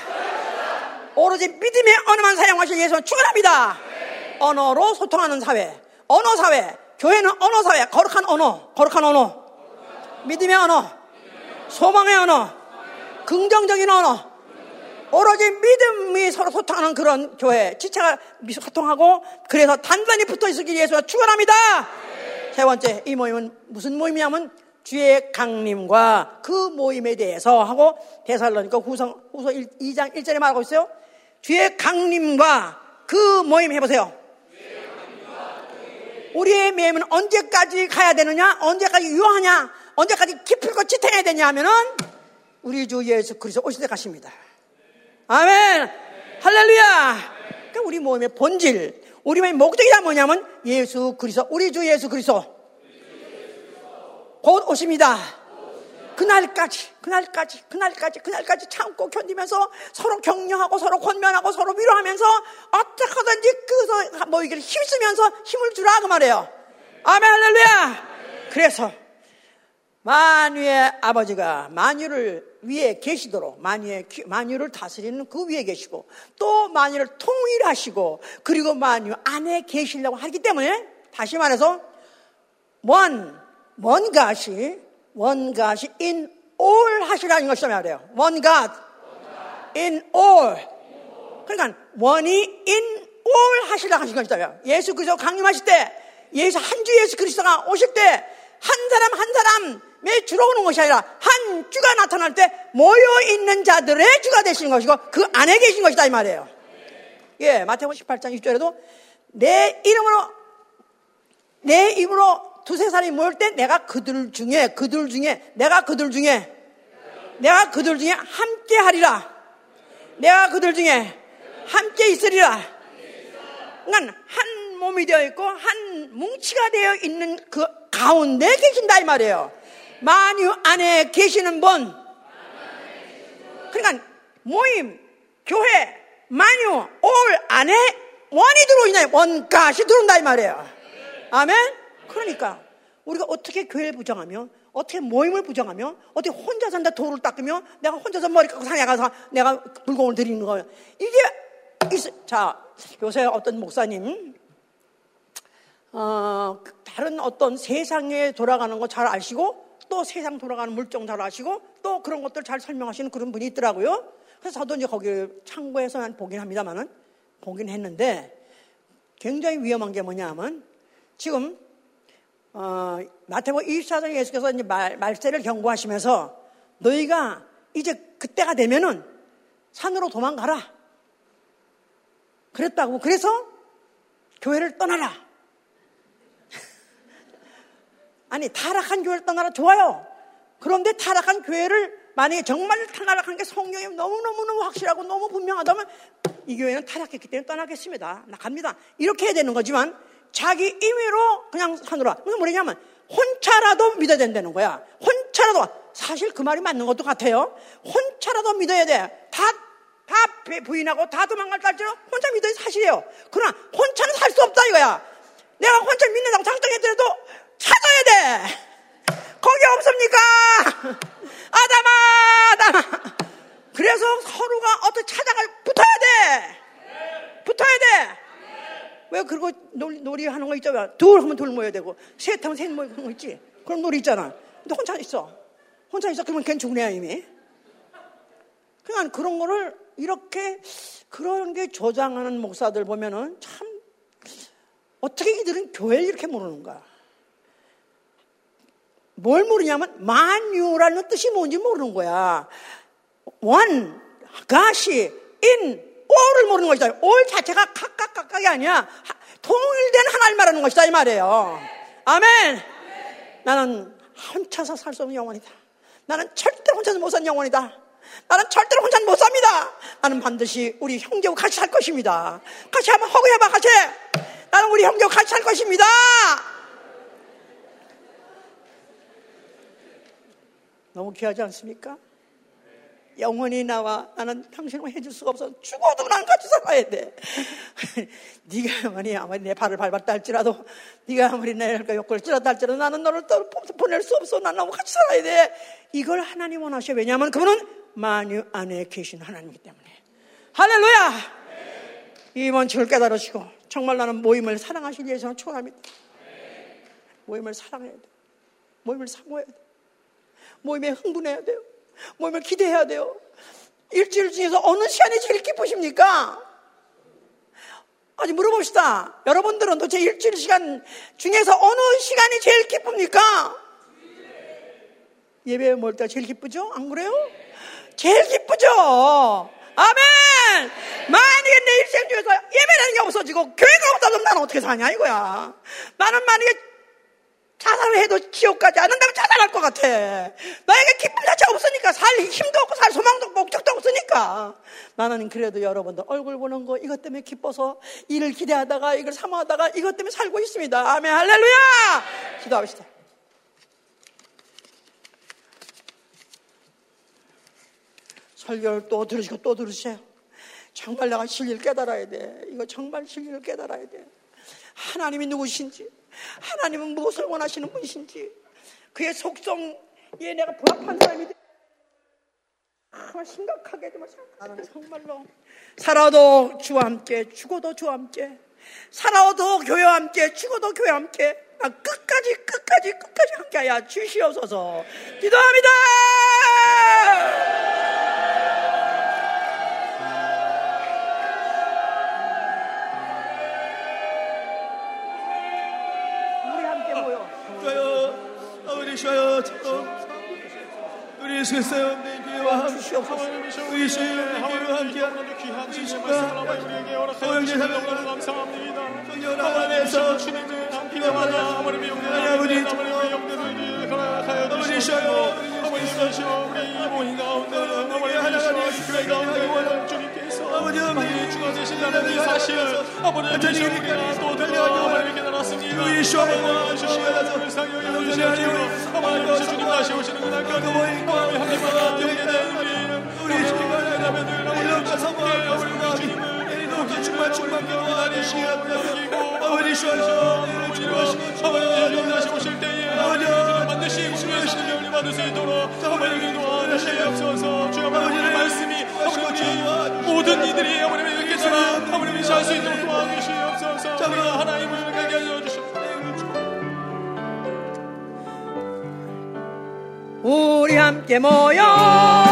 오로지 믿음의 언어만 사용하실 예수는 축원합니다. 언어로 소통하는 사회, 언어 사회, 교회는 언어 사회, 거룩한 언어, 거룩한 언어, 믿음의 언어, 소망의 언어, 긍정적인 언어, 오로지 믿음이 서로 소통하는 그런 교회, 지체가 소통하고 그래서 단단히 붙어 있기 위해서 축원합니다. 세 번째, 이 모임은 무슨 모임이냐면 주의 강림과 그 모임에 대해서 하고 대살로니까 후서 후서 2장 1절에 말하고 있어요. 주의 강림과 그 모임 해보세요. 우리의 모임은 언제까지 가야 되느냐? 언제까지 유효하냐? 언제까지 깊을고 지탱해야 되냐 하면은 우리 주 예수 그리스도 오실 때 가십니다. 아멘. 할렐루야. 그러니까 우리 모임의 본질, 우리 모임의 목적이 다 뭐냐면 예수 그리스도, 우리 주 예수 그리스도 곧 오십니다. 그날까지, 그날까지, 그날까지, 그날까지 참고 견디면서 서로 격려하고 서로 권면하고 서로 위로하면서 어떻게든지 그 모이기를 힘쓰면서 힘을 주라 그 말이에요. 아멘 할렐루야. 그래서 만유의 아버지가 만유를 위에 계시도록 만유의 만유를 다스리는 그 위에 계시고 또 만유를 통일하시고 그리고 만유 안에 계시려고 하기 때문에 다시 말해서 원 원갓이 원갓이 in all 하시라는 것이 말이에요. 원갓 in all 그러니까 원이 in all 하시라 하신 것이다. 예수 그리스도 강림하실 때 예수 한 주 예수 그리스도가 오실 때 한 사람 한 사람의 주로 오는 것이 아니라 한 주가 나타날 때 모여 있는 자들의 주가 되시는 것이고 그 안에 계신 것이다 이 말이에요. 예, 마태복음 18장 6절에도 내 이름으로 내 입으로 두세 사람이 모일 때 내가 그들 중에 그들 중에 내가 그들 중에 내가 그들 중에 함께 하리라. 내가 그들 중에 함께 있으리라. 그러니까 한 몸이 되어 있고 한 뭉치가 되어 있는 그 가운데 계신다 이 말이에요. 만유 안에 계시는 분. 그러니까 모임, 교회, 만유, 올 안에 원이 들어오냐 원가시 들어온다 이 말이에요. 아멘. 그러니까 우리가 어떻게 교회를 부정하며 어떻게 모임을 부정하며 어떻게 혼자 산다 돌을 닦으며 내가 혼자서 머리 깎고 산에 가서 내가 불공을 드리는 거예요. 이게 있, 자 요새 어떤 목사님 어, 다른 어떤 세상에 돌아가는 거 잘 아시고 또 세상 돌아가는 물정 잘 아시고 또 그런 것들 잘 설명하시는 그런 분이 있더라고요. 그래서 저도 이제 거기 창고에서만 보긴 합니다만은 보긴 했는데 굉장히 위험한 게 뭐냐면 지금 어, 마태복음 24장 예수께서 이제 말, 말세를 경고하시면서 너희가 이제 그때가 되면은 산으로 도망가라. 그랬다고. 그래서 교회를 떠나라. 아니, 타락한 교회를 떠나라. 좋아요. 그런데 타락한 교회를 만약에 정말 타락한 게 성경이 너무너무너무 확실하고 너무 분명하다면 이 교회는 타락했기 때문에 떠나겠습니다. 나 갑니다. 이렇게 해야 되는 거지만 자기 임의로 그냥 산으로 무슨 말이냐면 혼자라도 믿어야 된다는 거야. 혼자라도 사실 그 말이 맞는 것도 같아요. 혼자라도 믿어야 돼. 다, 다 부인하고 다 도망갈 딸지로 혼자 믿어야 사실이에요. 그러나 혼자는 살 수 없다 이거야. 내가 혼자 믿는다고 작정했더라도 찾아야 돼. 거기 없습니까? 아담아, 아담아. 그래서 서로가 어떻게 찾아갈, 붙어야 돼. 붙어야 돼. 왜 그거 놀이, 놀이 하는 거 있잖아. 둘 하면 둘 모여야 되고, 셋 하면 셋 모여야 되는 거 있지. 그런 놀이 있잖아. 근데 혼자 있어. 혼자 있어. 그러면 괜 죽네, 이미. 그러니까 그런 거를 이렇게 그런 게 조장하는 목사들 보면은 참 어떻게 이들은 교회를 이렇게 모르는가. 뭘 모르냐면 만유라는 뜻이 뭔지 모르는 거야. 원, 가시, 인, 올을 모르는 것이다. 올 자체가 각각 각각이 아니야. 통일된 하나님 말하는 것이다. 이 말이에요. 아멘. 나는 혼자서 살 수 없는 영혼이다. 나는 절대로 혼자서 못 사는 영혼이다. 나는 절대로 혼자는 못 삽니다. 나는 반드시 우리 형제와 같이 살 것입니다. 같이 한번 허구해봐, 같이. 나는 우리 형제와 같이 살 것입니다. 너무 귀하지 않습니까? 영원히 나와 나는 당신을 해줄 수가 없어 죽어도 난 같이 살아야 돼. 네가 아무리 아무리 내 발을 밟았다 할지라도 네가 아무리 내 욕을 찌렀다 할지라도 나는 너를 또 보낼 수 없어. 난 너무 같이 살아야 돼. 이걸 하나님 원하셔. 왜냐하면 그분은 만유 안에 계신 하나님이기 때문에. 할렐루야! 이 원칙을 깨달으시고 정말 나는 모임을 사랑하시기 위해서는 축원합니다. 모임을 사랑해야 돼. 모임을 사모해야 돼. 모임에 흥분해야 돼요 모임을 기대해야 돼요. 일주일 중에서 어느 시간이 제일 기쁘십니까? 아직 물어봅시다. 여러분들은 도대체 일주일 시간 중에서 어느 시간이 제일 기쁩니까? 예배 모일 때 제일 기쁘죠? 안 그래요? 제일 기쁘죠? 아멘! 만약에 내 일생 중에서 예배라는 게 없어지고 교회가 없다면 나는 어떻게 사냐 이거야. 나는 만약에 자살을 해도 지옥 가지 않는다면 자살할 것 같아. 나에게 기쁨 자체가 없으니까 살 힘도 없고 살 소망도 없고 목적도 없으니까. 나는 그래도 여러분들 얼굴 보는 거 이것 때문에 기뻐서 일을 기대하다가 이걸 사모하다가 이것 때문에 살고 있습니다. 아멘 할렐루야! 기도합시다. 설교를 또 들으시고 또 들으세요. 정말 내가 진리를 깨달아야 돼. 이거 정말 진리를 깨달아야 돼. 하나님이 누구신지. 하나님은 무엇을 원하시는 분이신지 그의 속성에 내가 부합한 사람이 되 정말 심각하게 정말 나는 정말로 살아도 주와 함께 죽어도 주와 함께 살아도 교회와 함께 죽어도 교회와 함께 끝까지 끝까지 끝까지 함께하여 주시옵소서 기도합니다.
예수 그리스도의 교회와 함께 우리 주의 교회와 함께 귀한 주신 말씀을 우리에게 허락하여 감사합니다 하나님께서 주님을 함께하나 아버님의 영광 아버지 아버님의 영광을 허락하여 주시고 아버지 주시오 우리 이모인 가운데 아버지 하나님 교회 가운데 주님께서 아버지 주가 되신 하나님 사실 아버지 주님 우리가 또 들려 아버님께 우리 주님과 주시옵소서 상여 주시옵소서 아버지 주님 다시 오시는 그날까지 아버지 하나님과 영계된 우리 우리 주님과 하나님을 아버지 성공하여 우리가 주님을 이렇게 충만 충만케 기다리시고 아버지 주셔서 아버지 다시 오실 때에 아버지 반드시 구원하시는 영을 받을 수 있도록 아버지 도와주시옵소서 주여 아버지의 말씀이 아버지 모든 이들이 아버님의 의께서나 아버님이 잘수 있도록 도와주시옵소서 하나님을 가게 하여 주시옵소서
우리 함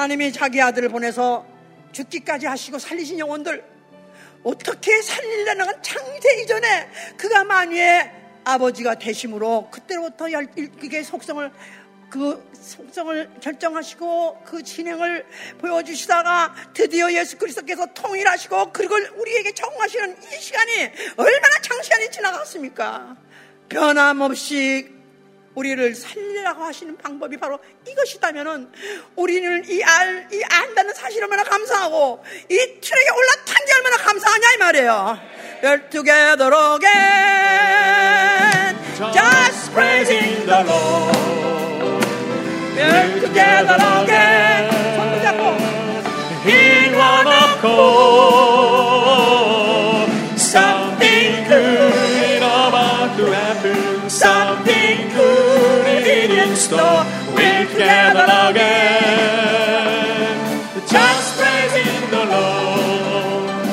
하나님이 자기 아들을 보내서 죽기까지 하시고 살리신 영혼들 어떻게 살리려는 건 창세 이전에 그가 만유의 아버지가 되심으로 그때로부터 열- 그게 속성을 그 속성을 결정하시고 그 진행을 보여주시다가 드디어 예수 그리스도께서 통일하시고 그걸 우리에게 정하시는 이 시간이 얼마나 장시간이 지나갔습니까? 변함없이 우리를 살리라고 하시는 방법이 바로 이것이다면은 우리는 이 알, 이 안다는 사실 얼마나 감사하고 이 트랙에 올라탄 게 얼마나 감사하냐 이 말이에요. We're together again. Just praising the Lord. We're together again.
in one accord. Store. We're together again. Just praising the Lord.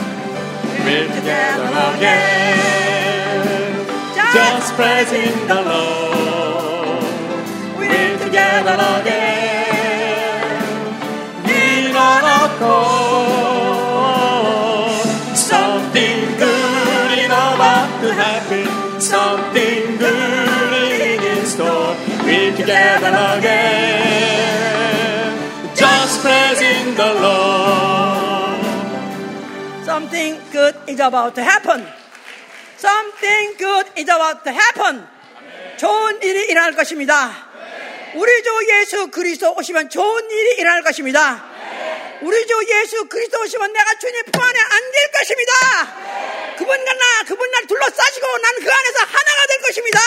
We're together again. Just praising the Lord. We're together again. In one accord. Together again. Just praising the Lord.
Something good is about to happen. Something good is about to happen. 좋은 일이 일어날 것입니다. 우리 주 예수 그리스도 오시면 좋은 일이 일어날 것입니다. 우리 주 예수 그리스도 오시면 내가 주님 품 안에 안 될 것입니다. 그분과 나, 그분 날 둘러싸시고 난 그 안에서 하나가 될 것입니다.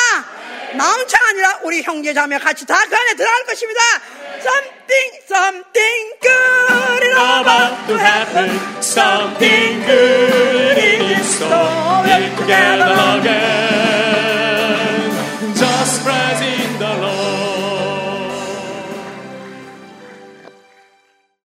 네. 나 혼자 아니라 우리 형제 자매 같이 다 그 안에 들어갈 것입니다. 네. Something, something good is
about to happen. Something good is so together again.